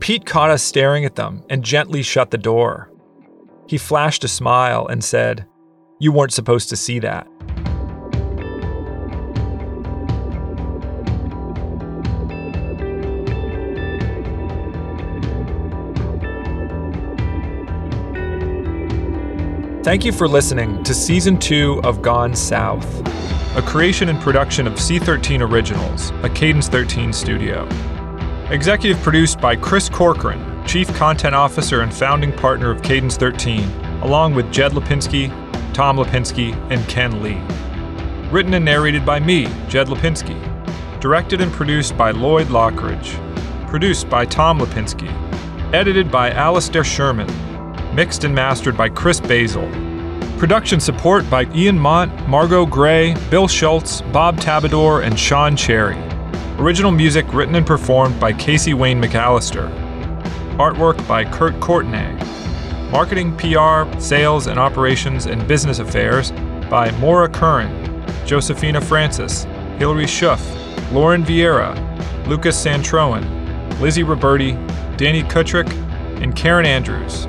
Pete caught us staring at them and gently shut the door. He flashed a smile and said, You weren't supposed to see that. Thank you for listening to Season 2 of Gone South, a creation and production of C13 Originals, a Cadence 13 studio. Executive produced by Chris Corcoran, Chief Content Officer and founding partner of Cadence 13, along with Jed Lipinski, Tom Lipinski, and Ken Lee. Written and narrated by me, Jed Lipinski. Directed and produced by Lloyd Lockridge. Produced by Tom Lipinski. Edited by Alastair Sherman mixed and mastered by Chris Basil. Production support by Ian Mont, Margot Gray, Bill Schultz, Bob Tabador, and Sean Cherry. Original music written and performed by Casey Wayne McAllister. Artwork by Kurt Courtenay. Marketing, PR, sales, and operations and business affairs by Maura Curran, Josephina Francis, Hilary Schuff, Lauren Vieira, Lucas Santroen, Lizzie Roberti, Danny Kutrick, and Karen Andrews.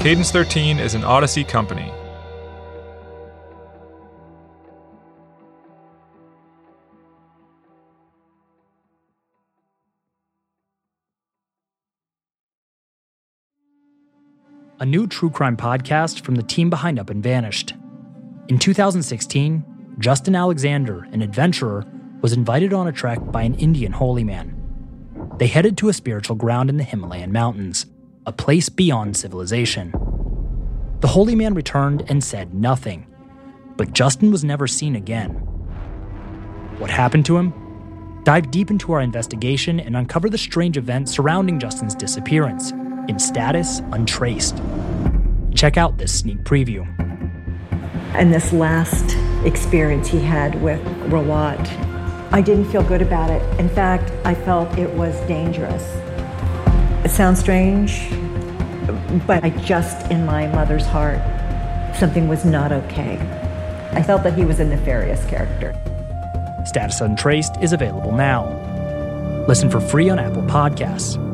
Cadence 13 is an Audacy company. A new true crime podcast from the team behind Up and Vanished. In 2016, Justin Alexander, an adventurer, was invited on a trek by an Indian holy man. They headed to a spiritual ground in the Himalayan mountains a place beyond civilization. The holy man returned and said nothing, but Justin was never seen again. What happened to him? Dive deep into our investigation and uncover the strange events surrounding Justin's disappearance in status untraced. Check out this sneak preview. And this last experience he had with Rawat, I didn't feel good about it. In fact, I felt it was dangerous. It sounds strange, but I just, in my mother's heart, something was not okay. I felt that he was a nefarious character. Status Untraced is available now. Listen for free on Apple Podcasts